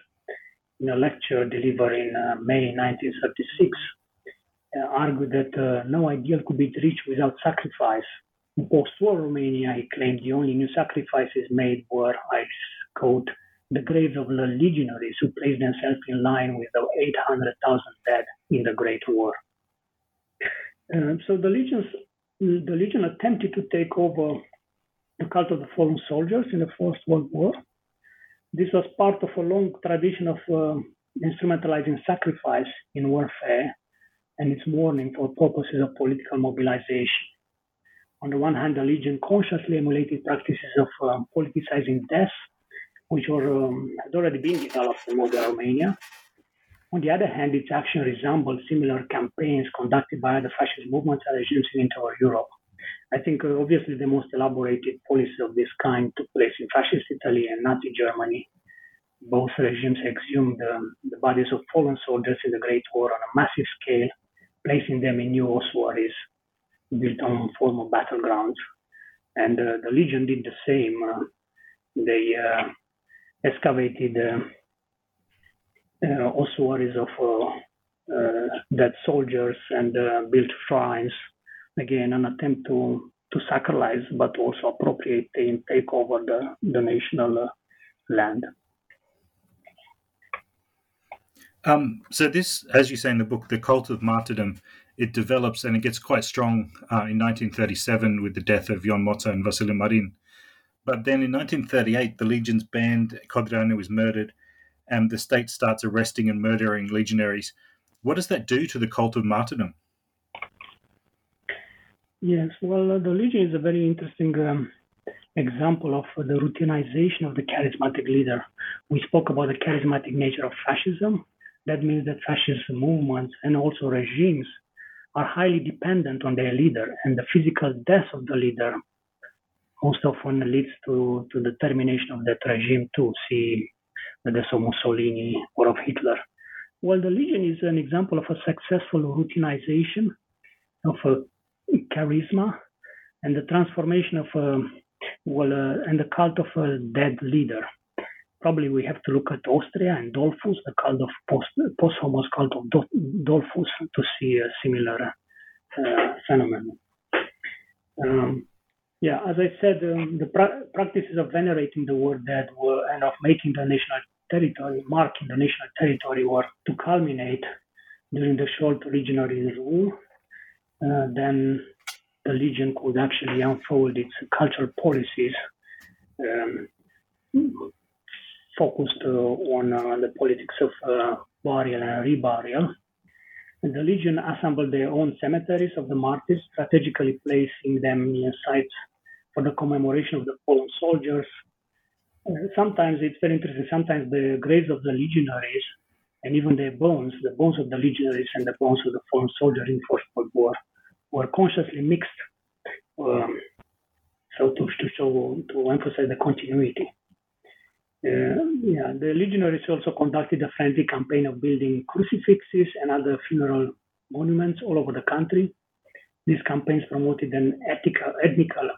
in a lecture delivered in uh, May 1936, uh, argued that uh, no ideal could be reached without sacrifice. In post-war Romania, he claimed the only new sacrifices made were, I quote, the graves of the legionaries who placed themselves in line with the 800,000 dead in the Great War. Uh, so the legions, the legion attempted to take over the cult of the fallen soldiers in the First World War. This was part of a long tradition of uh, instrumentalizing sacrifice in warfare and its mourning for purposes of political mobilization. On the one hand, the legion consciously emulated practices of uh, politicizing death which were, um, had already been developed in modern Romania. On the other hand, its action resembled similar campaigns conducted by other fascist movements and regimes in inter Europe. I think uh, obviously the most elaborated policies of this kind took place in fascist Italy and Nazi Germany. Both regimes exhumed um, the bodies of fallen soldiers in the Great War on a massive scale, placing them in new ossuaries built on former battlegrounds. And uh, the Legion did the same. Uh, they uh, excavated uh, uh, ossuaries of uh, dead soldiers and built shrines. Again, an attempt to to sacralize but also appropriate and take over the, the national land. Um, so this, as you say in the book, the cult of martyrdom, it develops and it gets quite strong uh, in 1937 with the death of Ion Moța and Vasile Marin. But then in 1938, the Legion's banned Codreanu is murdered, and the state starts arresting and murdering legionaries. What does that do to the cult of martyrdom? Yes, well, uh, the Legion is a very interesting um, example of uh, the routinization of the charismatic leader. We spoke about the charismatic nature of fascism. That means that fascist movements and also regimes are highly dependent on their leader, and the physical death of the leader most often leads to, to the termination of that regime too, see the death of Mussolini or of Hitler. Well, the Legion is an example of a successful routinization of a charisma and the transformation of a well, uh, and the cult of a dead leader. Probably we have to look at Austria and Dollfuss, the cult of post, posthumous cult of Dollfuss, to see a similar uh, phenomenon. Um, yeah, as I said, um, the pra- practices of venerating the word dead were, and of making the national territory, marking the national territory, were to culminate during the short legionary rule. Uh, then the legion could actually unfold its cultural policies um, focused uh, on uh, the politics of uh, burial and reburial. And the Legion assembled their own cemeteries of the martyrs, strategically placing them near sites for the commemoration of the fallen soldiers. Sometimes it's very interesting. Sometimes the graves of the legionaries and even their bones, the bones of the legionaries and the bones of the fallen soldiers in First World War, were consciously mixed. Um, so to, to show to emphasize the continuity. Uh, yeah, the legionaries also conducted a friendly campaign of building crucifixes and other funeral monuments all over the country. These campaigns promoted an ethical, ethnical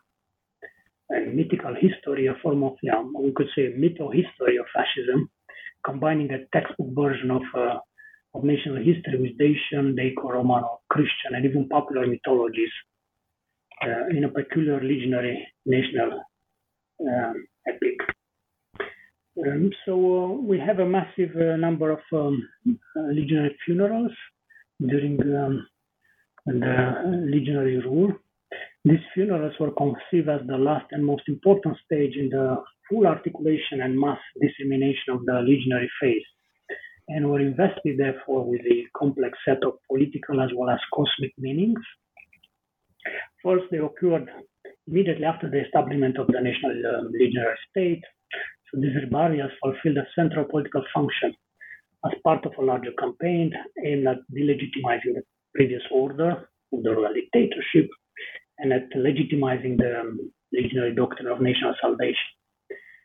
and mythical history, a form of, yeah, we could say, mytho history of fascism, combining a textbook version of uh, of national history with Dacian, Daco-Romano, Christian, and even popular mythologies uh, in a peculiar legionary national um, epic. Um, so uh, we have a massive uh, number of um, uh, legionary funerals during um, the legionary rule. These funerals were conceived as the last and most important stage in the full articulation and mass dissemination of the legionary faith, and were invested therefore with a complex set of political as well as cosmic meanings. First, they occurred immediately after the establishment of the national um, legionary state. So these reburials fulfilled a central political function as part of a larger campaign aimed at delegitimizing the previous order of the royal dictatorship and at legitimizing the um, doctrine of national salvation.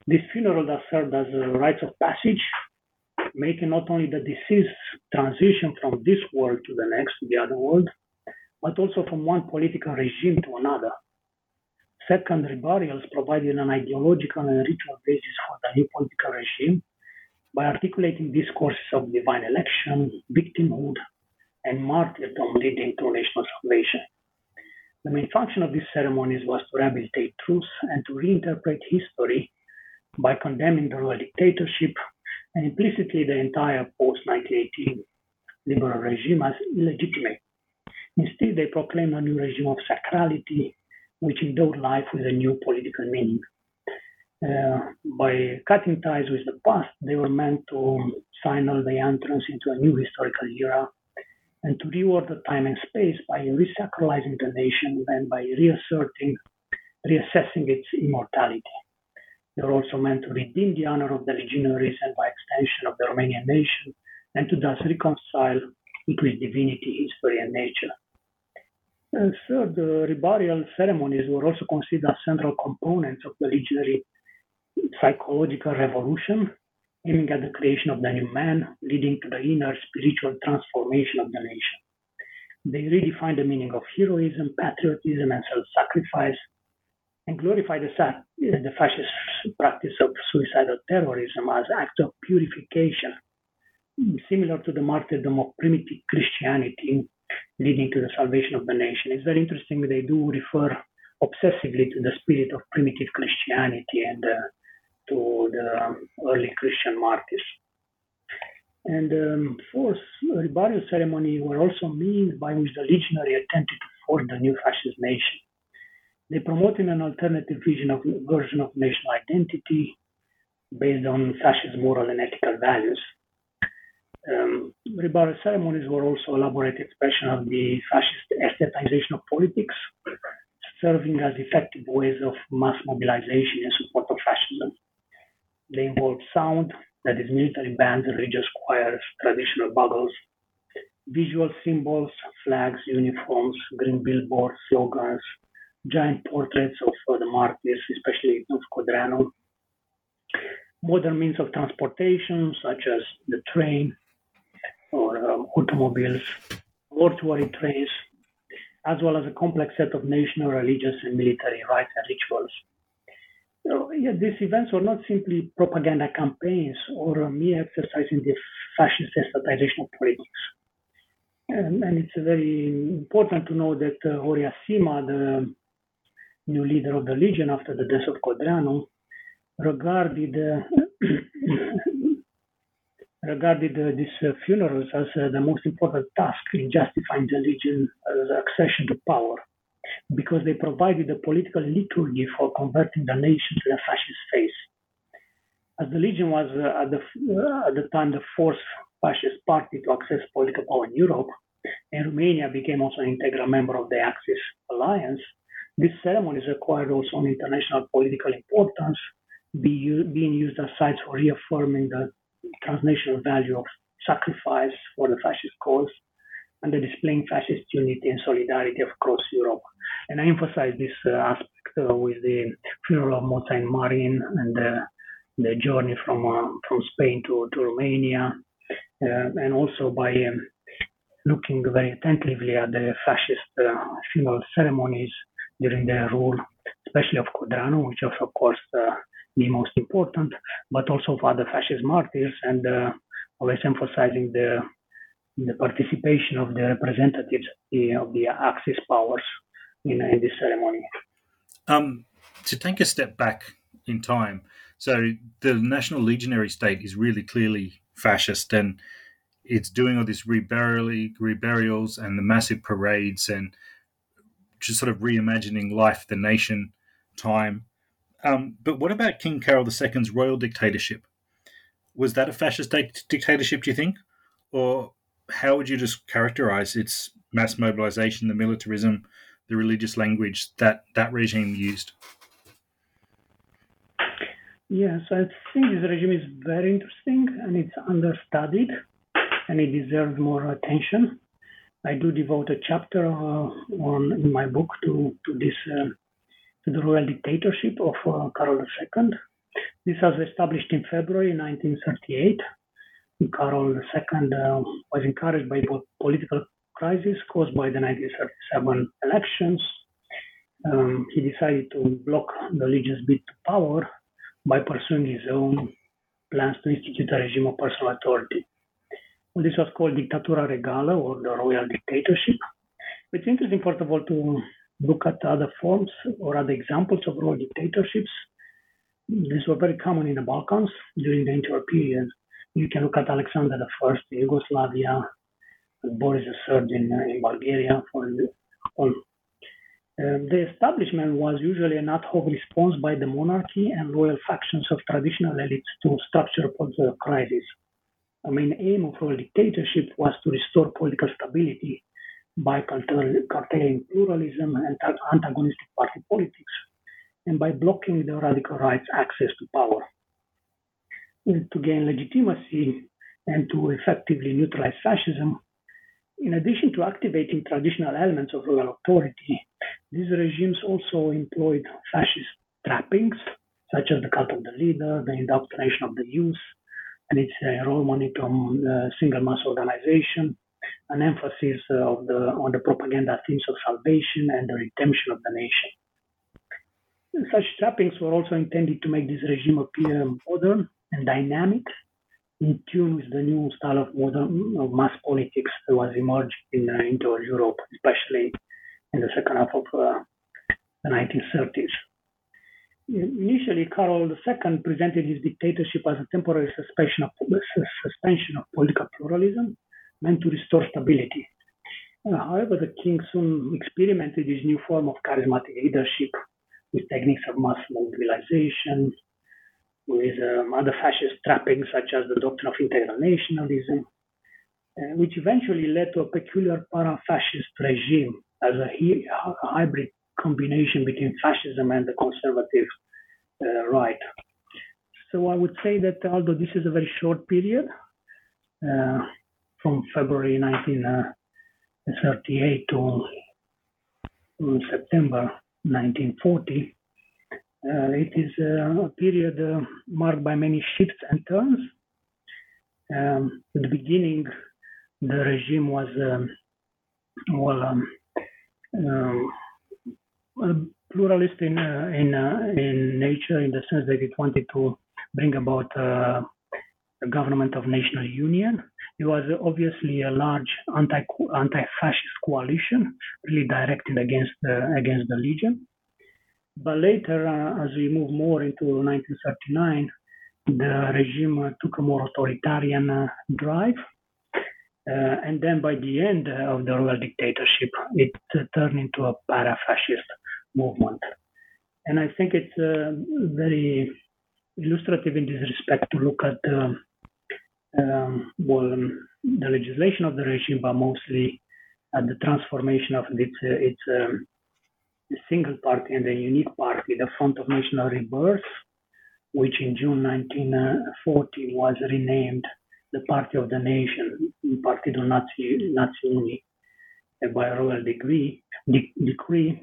This funeral thus served as a rite of passage, making not only the deceased transition from this world to the next, to the other world, but also from one political regime to another. Secondary burials provided an ideological and ritual basis for the new political regime by articulating discourses of divine election, victimhood, and martyrdom leading to national salvation. The main function of these ceremonies was to rehabilitate truth and to reinterpret history by condemning the royal dictatorship and implicitly the entire post 1918 liberal regime as illegitimate. Instead, they proclaimed a new regime of sacrality, which endowed life with a new political meaning. Uh, by cutting ties with the past, they were meant to signal the entrance into a new historical era and to reorder time and space by resacralizing the nation and by reasserting, reassessing its immortality. They were also meant to redeem the honor of the legionaries and by extension of the Romanian nation, and to thus reconcile it with divinity, history, and nature. And third, the reburial ceremonies were also considered central components of the legionary psychological revolution, aiming at the creation of the new man, leading to the inner spiritual transformation of the nation. They redefined the meaning of heroism, patriotism, and self sacrifice, and glorified the, the fascist practice of suicidal terrorism as act of purification, similar to the martyrdom of primitive Christianity, leading to the salvation of the nation. It's very interesting they do refer obsessively to the spirit of primitive Christianity and uh, to the early Christian martyrs. And um, fourth, reburial ceremony were also means by which the legionary attempted to form the new fascist nation. They promoted an alternative vision of version of national identity based on fascist moral and ethical values. Um, reburial ceremonies were also elaborate expression of the fascist aestheticization of politics, serving as effective ways of mass mobilization in support of fascism. They involved sound, that is military bands, religious choirs, traditional bugles, visual symbols, flags, uniforms, green billboards, slogans, giant portraits of uh, the martyrs, especially of Codreanu, modern means of transportation such as the train or um, automobiles, mortuary trains, as well as a complex set of national, religious, and military rites and rituals. So, yeah, these events were not simply propaganda campaigns or mere exercise in the fascist aestheticization of politics. And, and, it's very important to know that uh, Horia Sima, the new leader of the Legion after the death of Codreanu, regarded uh, regarded uh, these uh, funerals as uh, the most important task in justifying the Legion's accession to power, because they provided a political liturgy for converting the nation to the fascist faith. As the Legion was at, the, at the time the fourth fascist party to access political power in Europe, and Romania became also an integral member of the Axis alliance, these ceremonies acquired also an international political importance, be, being used as sites for reaffirming the transnational value of sacrifice for the fascist cause and the displaying fascist unity and solidarity across Europe. And I emphasize this uh, aspect uh, with the funeral of Moța Marin and uh, the journey from uh, from Spain to, to Romania, uh, and also by um, looking very attentively at the fascist uh, funeral ceremonies during the rule, especially of Codreanu, which was, of course, uh, the most important, but also of other fascist martyrs, and uh, always emphasizing the the participation of the representatives of the Axis powers in, in this ceremony. Um, to take a step back in time, so the National Legionary State is really clearly fascist, and it's doing all these reburial, reburials and the massive parades, and just sort of reimagining life, the nation, time. Um, but what about King Carol II's royal dictatorship? Was that a fascist dictatorship, do you think? Or how would you just characterize its mass mobilization, the militarism, the religious language that that regime used? Yes, I think this regime is very interesting and it's understudied and it deserves more attention. I do devote a chapter uh, on in my book to to this uh, to the royal dictatorship of uh, Carol II. This was established in February 1938 Carol II uh, was encouraged by political crisis caused by the 1937 elections. Um, he decided to block the legion's bid to power by pursuing his own plans to institute a regime of personal authority. Well, this was called Dictatura Regala or the royal dictatorship. It's interesting, first of all, to look at other forms or other examples of royal dictatorships. These were very common in the Balkans during the interwar period. You can look at Alexander I in Yugoslavia, Boris III in, uh, in Bulgaria. For, um, the establishment was usually an ad hoc response by the monarchy and loyal factions of traditional elites to structure political crisis. The main aim of royal dictatorship was to restore political stability by curtailing pluralism and antagonistic party politics and by blocking the radical right's access to power. To gain legitimacy and to effectively neutralize fascism, in addition to activating traditional elements of royal authority, these regimes also employed fascist trappings, such as the cult of the leader, the indoctrination of the youth, and its uh, enrollment into a um, uh, single mass organization, an emphasis of the, on the propaganda themes of salvation and the redemption of the nation. Such trappings were also intended to make this regime appear modern and dynamic, in tune with the new style of modern of mass politics that was emerging in uh, into Europe, especially in the second half of uh, the 1930s. Initially, Carol II presented his dictatorship as a temporary suspension of, suspension of political pluralism meant to restore stability. Uh, however, the king soon experimented this new form of charismatic leadership with techniques of mass mobilization, with um, other fascist trappings such as the doctrine of integral nationalism, uh, which eventually led to a peculiar para-fascist regime as a, he- a, hybrid combination between fascism and the conservative uh, right. So I would say that although this is a very short period, uh, from February 1938 to September 1940, uh, it is uh, a period uh, marked by many shifts and turns. Um, at the beginning, the regime was um, well um, um pluralist in in in nature, in the sense that it wanted to bring about government of national union. It was obviously a large anti anti-fascist coalition, really directed against the, against the Legion. But later, uh, as we move more into 1939, the regime uh, took a more authoritarian uh, drive. Uh, and then by the end of the royal dictatorship, it uh, turned into a para-fascist movement. And I think it's uh, very illustrative in this respect to look at the, um, well, um, the legislation of the regime, but mostly at the transformation of its, its um, single party and a unique party, the Front of National Rebirth, which in June 1940 was renamed the Party of the Nation, Partidul Națiunii, by a royal decree. De- decree.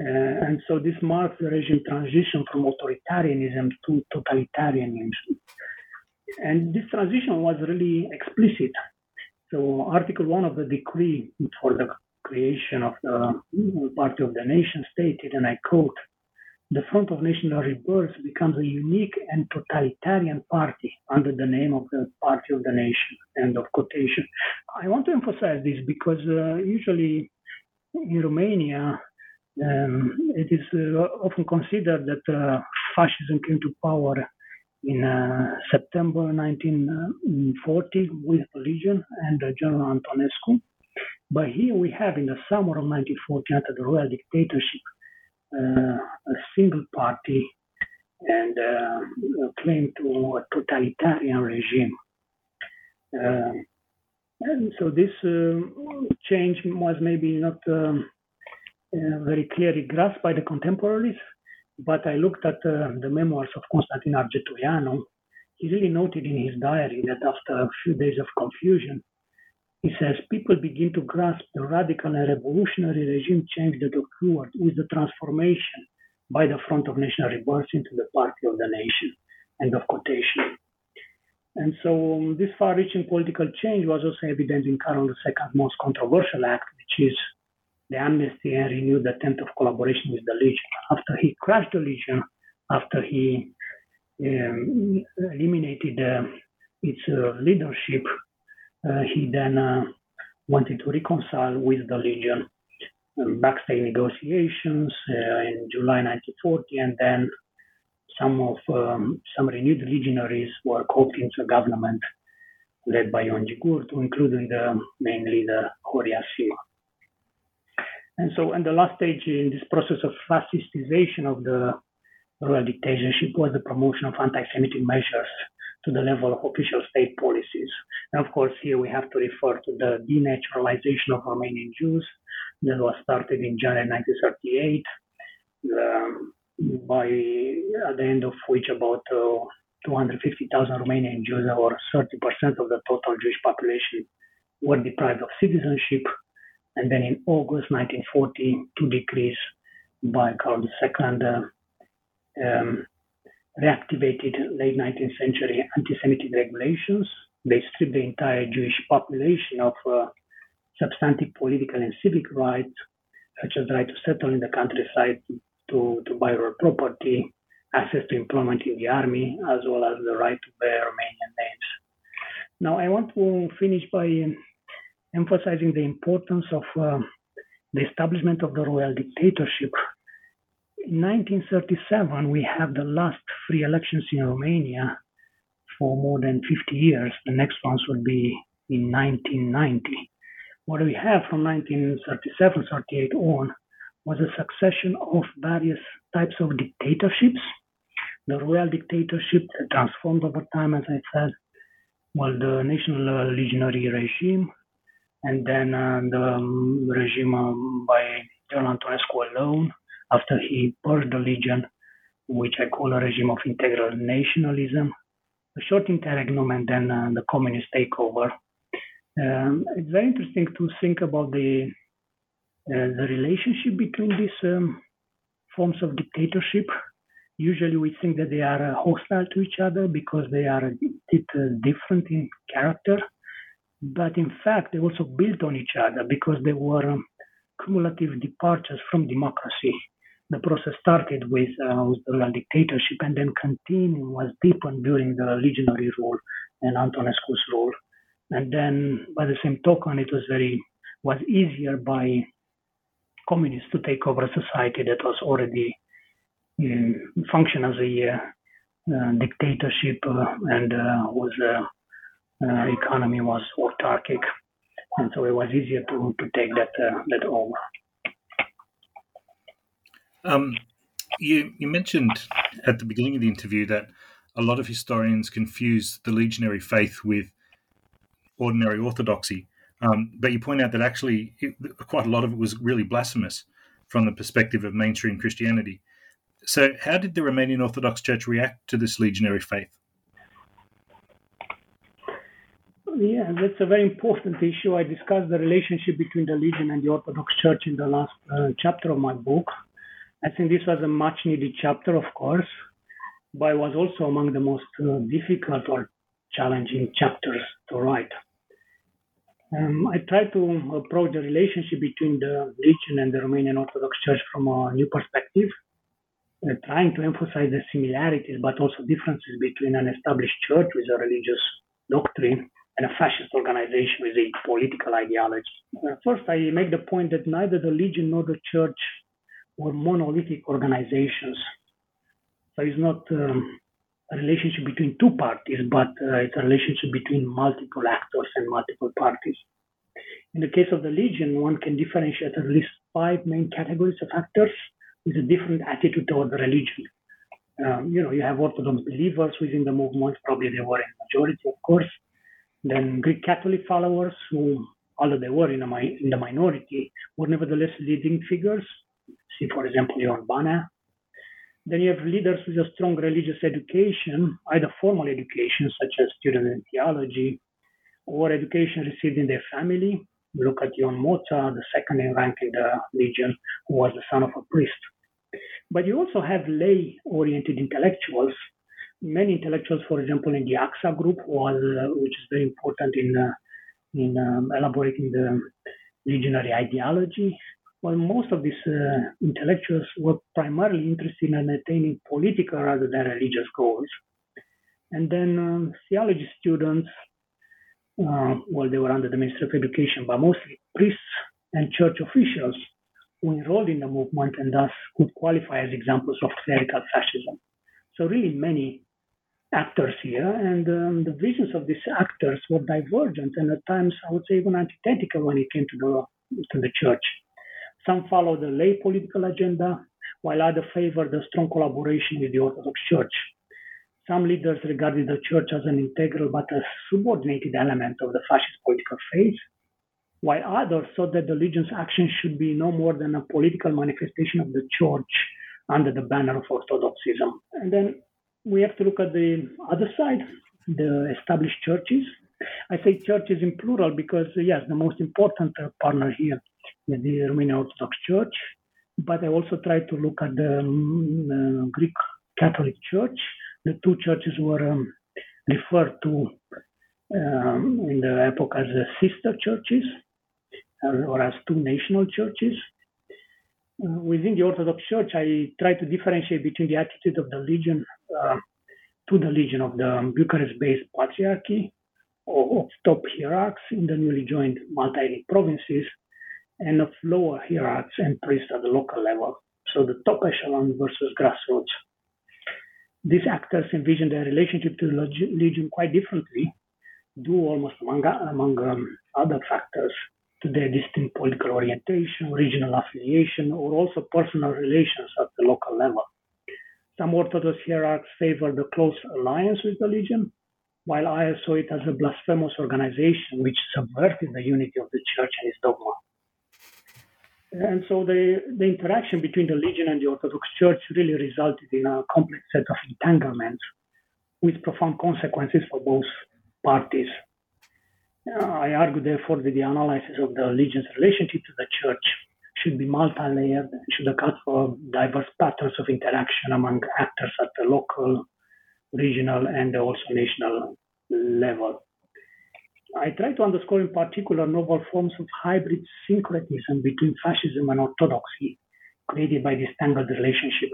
Uh, and so this marks the regime transition from authoritarianism to totalitarianism. And this transition was really explicit. So Article 1 of the decree for the creation of the Party of the Nation stated, and I quote, the Front of National Rebirth becomes a unique and totalitarian party under the name of the Party of the Nation. End of quotation. I want to emphasize this because uh, usually in Romania, um, it is uh, often considered that uh, fascism came to power in uh, September 1940 with the Legion and General Antonescu. But here we have in the summer of 1940, under the royal dictatorship, uh, a single party and uh, claim to a totalitarian regime. Uh, and so this change was maybe not um, very clearly grasped by the contemporaries, but I looked at uh, the memoirs of Constantin Argetoianu. He really noted in his diary that after a few days of confusion, he says people begin to grasp the radical and revolutionary regime change that occurred with the transformation by the Front of National Rebirth into the Party of the Nation. End of quotation. And so um, this far-reaching political change was also evident in Carol II's most controversial act, which is the amnesty and renewed attempt of collaboration with the Legion. After he crushed the Legion, after he um, eliminated uh, its uh, leadership, uh, he then uh, wanted to reconcile with the Legion. Um, backstage negotiations uh, in July 1940, and then some of um, some renewed legionaries were called into the government led by Ion Gigurtu, including the main leader Horia Sima. And so, and the last stage in this process of fascistization of the royal dictatorship was the promotion of anti-Semitic measures to the level of official state policies. And of course, here we have to refer to the denaturalization of Romanian Jews that was started in January 1938, um, by at the end of which about uh, 250,000 Romanian Jews, or 30% of the total Jewish population, were deprived of citizenship. And then in August 1940, two decrees by Carol II uh, um, reactivated late 19th century anti-Semitic regulations. They stripped the entire Jewish population of uh, substantive political and civic rights, such as the right to settle in the countryside, to, to buy real property, access to employment in the army, as well as the right to bear Romanian names. Now, I want to finish by emphasizing the importance of uh, the establishment of the royal dictatorship in 1937, we have the last free elections in Romania for more than 50 years. The next ones would be in 1990. What we have from 1937 38 on was a succession of various types of dictatorships. The royal dictatorship transformed over time, as I said, well, the national legionary regime, and then uh, the um, regime um, by General Antonescu alone, after he purged the legion, which I call a regime of integral nationalism, a short interregnum, and then uh, the communist takeover. Um, it's very interesting to think about the uh, the relationship between these forms of dictatorship. Usually, we think that they are uh, hostile to each other because they are a bit uh, different in character, but in fact, they also built on each other because they were um, cumulative departures from democracy the process started with, uh, with the dictatorship and then continued, was deepened during the legionary rule and Antonescu's rule. And then, by the same token, it was very was easier by communists to take over a society that was already um, function as a uh, dictatorship uh, and uh, was uh, economy was autarkic, and so it was easier to, to take that uh, that over. Um, you, you mentioned at the beginning of the interview that a lot of historians confuse the legionary faith with ordinary orthodoxy. Um, but you point out that actually it, quite a lot of it was really blasphemous from the perspective of mainstream Christianity. So, how did the Romanian Orthodox Church react to this legionary faith? Yeah, that's a very important issue. I discussed the relationship between the Legion and the Orthodox Church in the last uh, chapter of my book. I think this was a much needed chapter, of course, but it was also among the most uh, difficult or challenging chapters to write. Um, I tried to approach the relationship between the Legion and the Romanian Orthodox Church from a new perspective. uh, trying to emphasize the similarities but also differences between an established church with a religious doctrine and a fascist organization with a political ideology. Uh, first, I make the point that neither the Legion nor the church were monolithic organizations. So it's not um, a relationship between two parties, but uh, it's a relationship between multiple actors and multiple parties. In the case of the Legion, one can differentiate at least five main categories of actors with a different attitude toward the religion. Um, you know, you have Orthodox believers within the movement, probably they were in majority, of course. Then Greek Catholic followers, who, although they were in, mi- in the minority, were nevertheless leading figures. See, for example, Ioan Banea. Then you have leaders with a strong religious education, either formal education, such as student in theology, or education received in their family. Look at Ion Moța, the second in rank in the legion, who was the son of a priest. But you also have lay oriented intellectuals. Many intellectuals, for example, in the AXA group, was, uh, which is very important in, uh, in um, elaborating the legionary ideology. Well, most of these uh, intellectuals were primarily interested in attaining political rather than religious goals. And then um, theology students, uh, well, they were under the Ministry of Education, but mostly priests and church officials who enrolled in the movement and thus could qualify as examples of clerical fascism. So, really, many actors here, and um, the visions of these actors were divergent and at times, I would say, even antithetical when it came to the, to the church. Some followed the lay political agenda, while others favored the strong collaboration with the Orthodox Church. Some leaders regarded the church as an integral but a subordinated element of the fascist political phase, while others thought that the legion's action should be no more than a political manifestation of the church under the banner of Orthodoxism. And then we have to look at the other side, the established churches. I say churches in plural because, yes, the most important partner here is the Romanian Orthodox Church, but I also try to look at the um, Greek Catholic Church. The two churches were um, referred to um, in the epoch as sister churches or as two national churches. Uh, within the Orthodox Church, I try to differentiate between the attitude of the Legion uh, to the Legion of the Bucharest-based Patriarchy, of top hierarchs in the newly joined multi provinces, and of lower hierarchs and priests at the local level. So the top echelon versus grassroots. These actors envision their relationship to the Legion quite differently, due almost among, among um, other factors to their distinct political orientation, regional affiliation, or also personal relations at the local level. Some Orthodox hierarchs favor the close alliance with the Legion, while I saw it as a blasphemous organization which subverted the unity of the church and its dogma. And so the, the interaction between the Legion and the Orthodox Church really resulted in a complex set of entanglements with profound consequences for both parties. Uh, I argue, therefore, that the analysis of the Legion's relationship to the Church should be multi-layered and should account for diverse patterns of interaction among actors at the local, regional, and also national level. I try to underscore in particular novel forms of hybrid syncretism between fascism and orthodoxy created by this tangled relationship.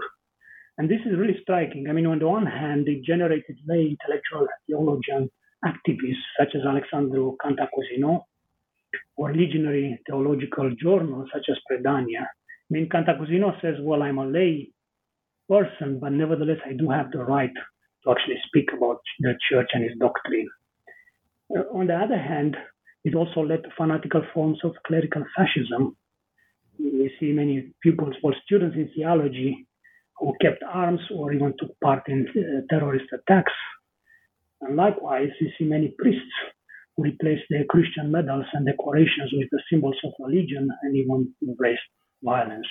And this is really striking. I mean, on the one hand, it generated lay intellectual theologian activists such as Alexandru Cantacuzino or legionary theological journals such as Predania. I mean, Cantacuzino says, well, I'm a lay person, but nevertheless, I do have the right to actually speak about the church and its doctrine. Uh, on the other hand, it also led to fanatical forms of clerical fascism. We see many pupils or students in theology who kept arms or even took part in uh, terrorist attacks. And likewise, we see many priests replaced their Christian medals and decorations with the symbols of religion and even embraced violence.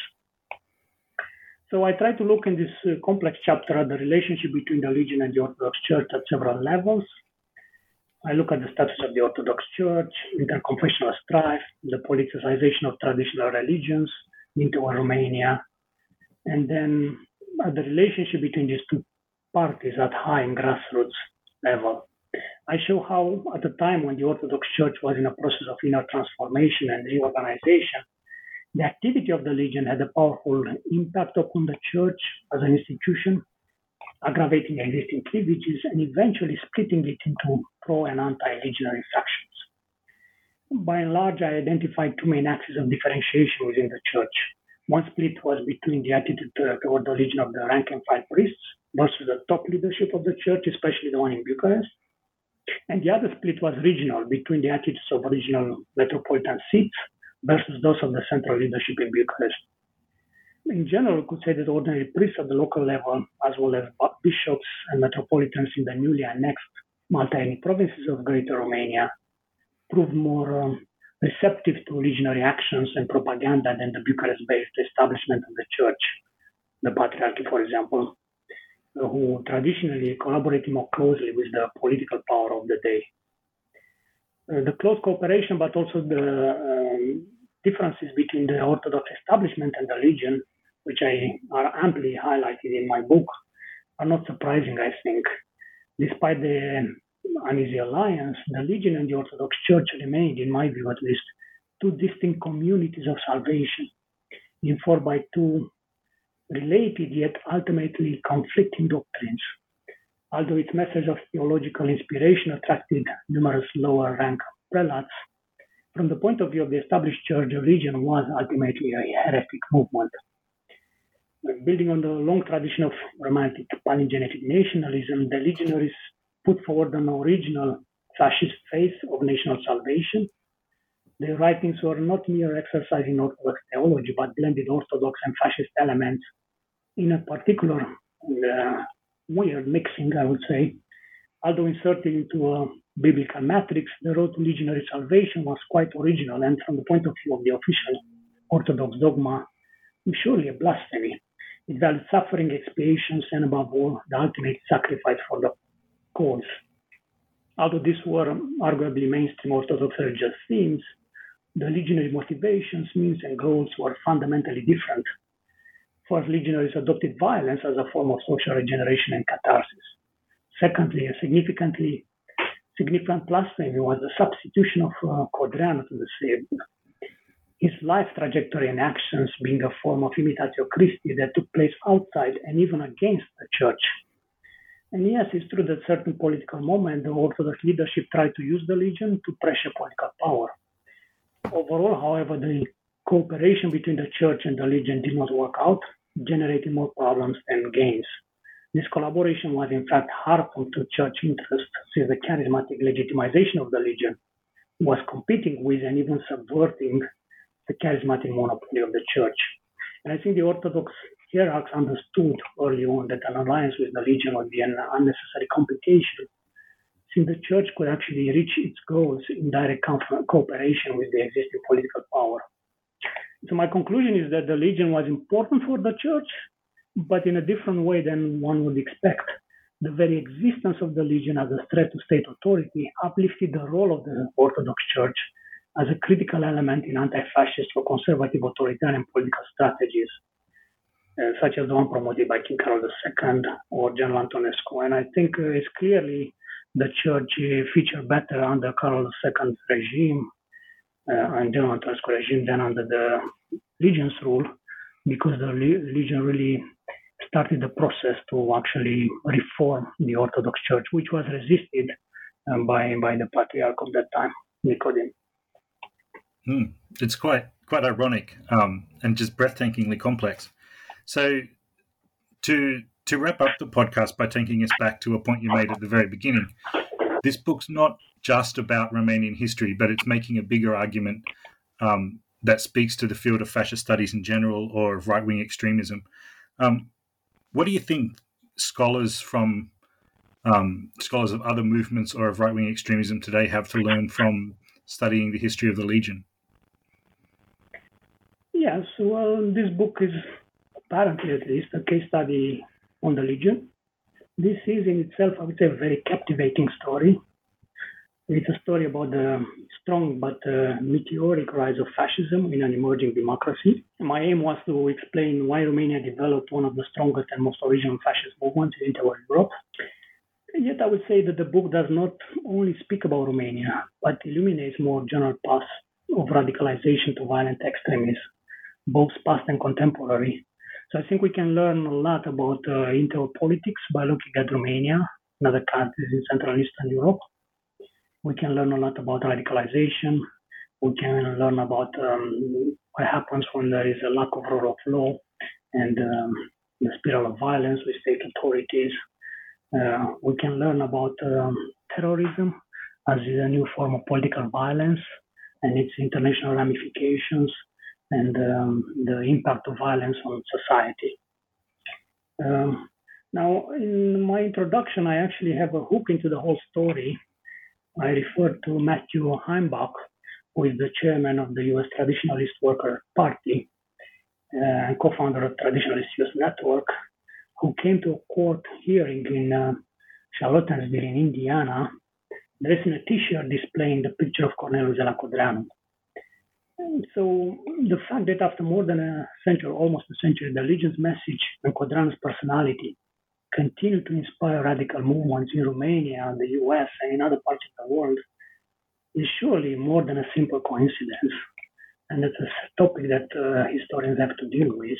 So I try to look in this uh, complex chapter at the relationship between the Legion and the Orthodox Church at several levels, I look at the status of the Orthodox Church, interconfessional strife, the politicization of traditional religions into Romania, and then at the relationship between these two parties at high and grassroots level. I show how, at the time when the Orthodox Church was in a process of inner transformation and reorganization, The activity of the Legion had a powerful impact upon the church as an institution, aggravating existing cleavages and eventually splitting it into pro and anti legionary factions. By and large, I identified two main axes of differentiation within the church. One split was between the attitude toward the Legion of the rank and file priests versus the top leadership of the church, especially the one in Bucharest. And the other split was regional between the attitudes of regional metropolitan seats versus those of the central leadership in Bucharest. In general, we could say that ordinary priests at the local level, as well as bishops and metropolitans in the newly annexed multi-ethnic provinces of Greater Romania, proved more um, receptive to legionary actions and propaganda than the Bucharest-based establishment of the church, the Patriarchy, for example, who traditionally collaborated more closely with the political power of the day. Uh, the close cooperation, but also the um, differences between the Orthodox establishment and the Legion, which I are amply highlighted in my book, are not surprising, I think. Despite the uneasy alliance, the Legion and the Orthodox Church remained, in my view at least, two distinct communities of salvation, informed by two related yet ultimately conflicting doctrines although its message of theological inspiration attracted numerous lower rank prelates, from the point of view of the established church, the region was ultimately a heretic movement. Building on the long tradition of romantic palingenetic nationalism, the legionaries put forward an original fascist faith of national salvation. Their writings were not mere exercise in Orthodox theology, but blended Orthodox and fascist elements in a particular uh, weird mixing, I would say. Although inserted into a biblical matrix, the road to legionary salvation was quite original and, from the point of view of the official Orthodox dogma, surely a blasphemy. It valued suffering, expiations, and above all, the ultimate sacrifice for the cause. Although these were arguably mainstream Orthodox religious themes, the legionary motivations, means, and goals were fundamentally different First, legionaries adopted violence as a form of social regeneration and catharsis. Secondly, a significantly significant blasphemy was the substitution of uh, Codreanu to the Savior. His life trajectory and actions being a form of imitatio Christi that took place outside and even against the church. And yes, it's true that certain political moment the Orthodox leadership tried to use the legion to pressure political power. Overall, however, the cooperation between the church and the legion did not work out, generating more problems than gains. This collaboration was in fact harmful to church interests since the charismatic legitimization of the Legion was competing with and even subverting the charismatic monopoly of the church. And I think the Orthodox hierarchs understood early on that an alliance with the Legion would be an unnecessary complication, since the church could actually reach its goals in direct cooperation with the existing political power. So my conclusion is that the Legion was important for the church, but in a different way than one would expect. The very existence of the Legion as a threat to state authority uplifted the role of the Orthodox Church as a critical element in anti-fascist or conservative authoritarian political strategies, uh, such as the one promoted by King Carol II or General Antonescu. And I think uh, it's clearly the church uh, featured better under Carol II's regime uh, and Antonescu regime than under the Legion's rule, because the Legion really started the process to actually reform the Orthodox Church, which was resisted um, by by the patriarch of that time, Nicodim. Hmm. It's quite quite ironic um, and just breathtakingly complex. So, to to wrap up the podcast by taking us back to a point you made at the very beginning, this book's not just about Romanian history, but it's making a bigger argument um, that speaks to the field of fascist studies in general or of right wing extremism. Um, what do you think scholars from um, scholars of other movements or of right wing extremism today have to learn from studying the history of the Legion? Yes, well, this book is apparently at least a case study on the Legion. This is in itself, I would say, a very captivating story it's a story about the strong but uh, meteoric rise of fascism in an emerging democracy. My aim was to explain why Romania developed one of the strongest and most original fascist movements in interwar Europe. Yet, I would say that the book does not only speak about Romania, but illuminates more general paths of radicalization to violent extremism, both past and contemporary. So I think we can learn a lot about uh, inter politics by looking at Romania, and other countries in Central and Eastern Europe. We can learn a lot about radicalization. We can learn about um, what happens when there is a lack of rule of law and um, the spiral of violence with state authorities. Uh, we can learn about um, terrorism as a new form of political violence and its international ramifications and um, the impact of violence on society. Um, now, in my introduction, I actually have a hook into the whole story. I refer to Matthew Heimbach, who is the chairman of the U.S. Traditionalist Worker Party uh, and co-founder of Traditionalist Youth Network, who came to a court hearing in uh, Charlottesville in Indiana, dressed in a t-shirt displaying the picture of Cornelio Corneliu So the fact that after more than a century, almost a century, the Legion's message and Codreanu's personality continue to inspire radical movements in Romania, the US, and in other parts of the world is surely more than a simple coincidence. And it's a topic that uh, historians have to deal with.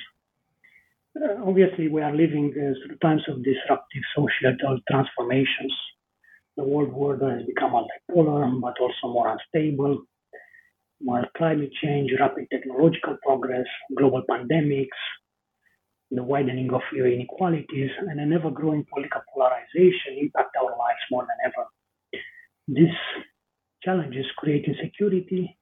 Uh, obviously, we are living uh, through times of disruptive social transformations. The world order has become multipolar, but also more unstable. While climate change, rapid technological progress, global pandemics, the widening of inequalities, and an ever growing political polarization impact our lives more than ever. These challenges create insecurity,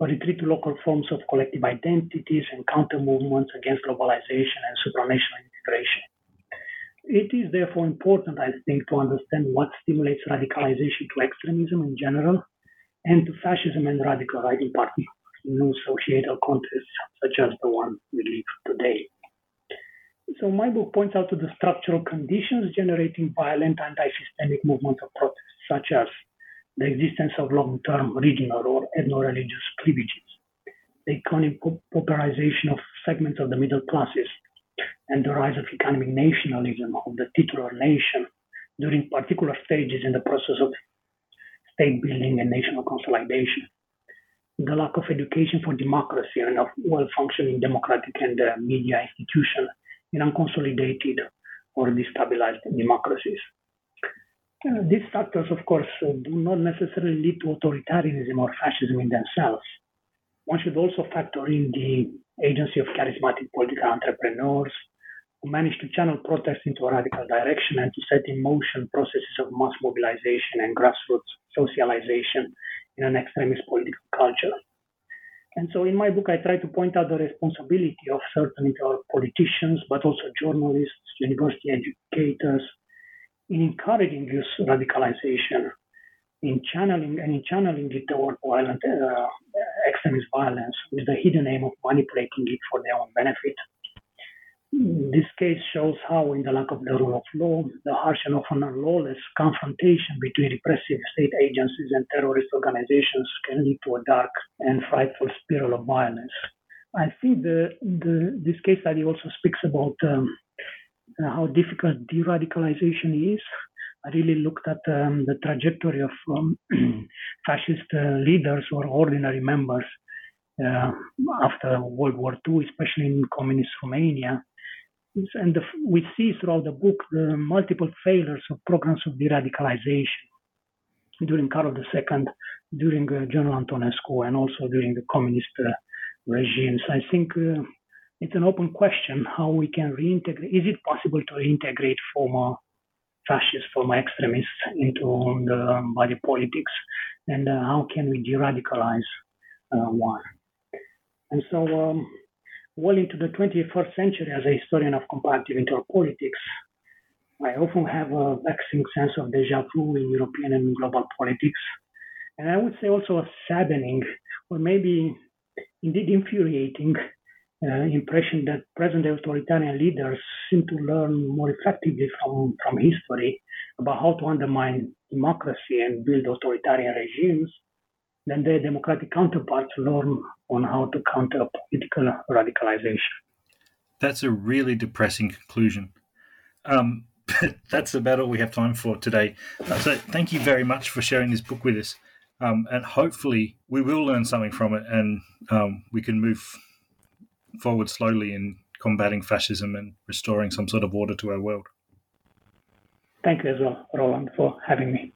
a retreat to local forms of collective identities and counter movements against globalization and supranational integration. It is therefore important, I think, to understand what stimulates radicalization to extremism in general and to fascism and radical right in particular in new societal contexts such as the one we live today. So my book points out to the structural conditions generating violent anti-systemic movements of protest, such as the existence of long-term regional or ethno-religious cleavages, the economic popularization of segments of the middle classes, and the rise of economic nationalism of the titular nation during particular stages in the process of state building and national consolidation. The lack of education for democracy and of well-functioning democratic and uh, media institutions in unconsolidated or destabilized democracies. Uh, these factors, of course, uh, do not necessarily lead to authoritarianism or fascism in themselves. One should also factor in the agency of charismatic political entrepreneurs who managed to channel protests into a radical direction and to set in motion processes of mass mobilization and grassroots socialization in an extremist political culture. And so in my book, I try to point out the responsibility of certain politicians, but also journalists, university educators, in encouraging this radicalization, in channeling and in channeling it toward violent uh, extremist violence with the hidden aim of manipulating it for their own benefit. This case shows how, in the lack of the rule of law, the harsh and often lawless confrontation between repressive state agencies and terrorist organizations can lead to a dark and frightful spiral of violence. I think the, the this case study also speaks about um, how difficult de-radicalization is. I really looked at um, the trajectory of um, fascist uh, leaders or ordinary members uh, after World War II, especially in communist Romania, and the, we see throughout the book the multiple failures of programs of de-radicalization during Carol II, during uh, General Antonescu, and also during the communist uh, regimes. I think uh, it's an open question how we can reintegrate. Is it possible to reintegrate former fascists, former extremists into the body politics, and uh, how can we de-radicalize uh, one? And so um, well into the 21st century as a historian of comparative interpolitics, I often have a vexing sense of deja vu in European and global politics. And I would say also a saddening, or maybe indeed infuriating, uh, impression that present day authoritarian leaders seem to learn more effectively from, from history about how to undermine democracy and build authoritarian regimes than their democratic counterparts learn on how to counter political radicalization. That's a really depressing conclusion. Um, that's about all we have time for today. Uh, so, thank you very much for sharing this book with us. Um, and hopefully, we will learn something from it and um, we can move forward slowly in combating fascism and restoring some sort of order to our world. Thank you as well, Roland, for having me.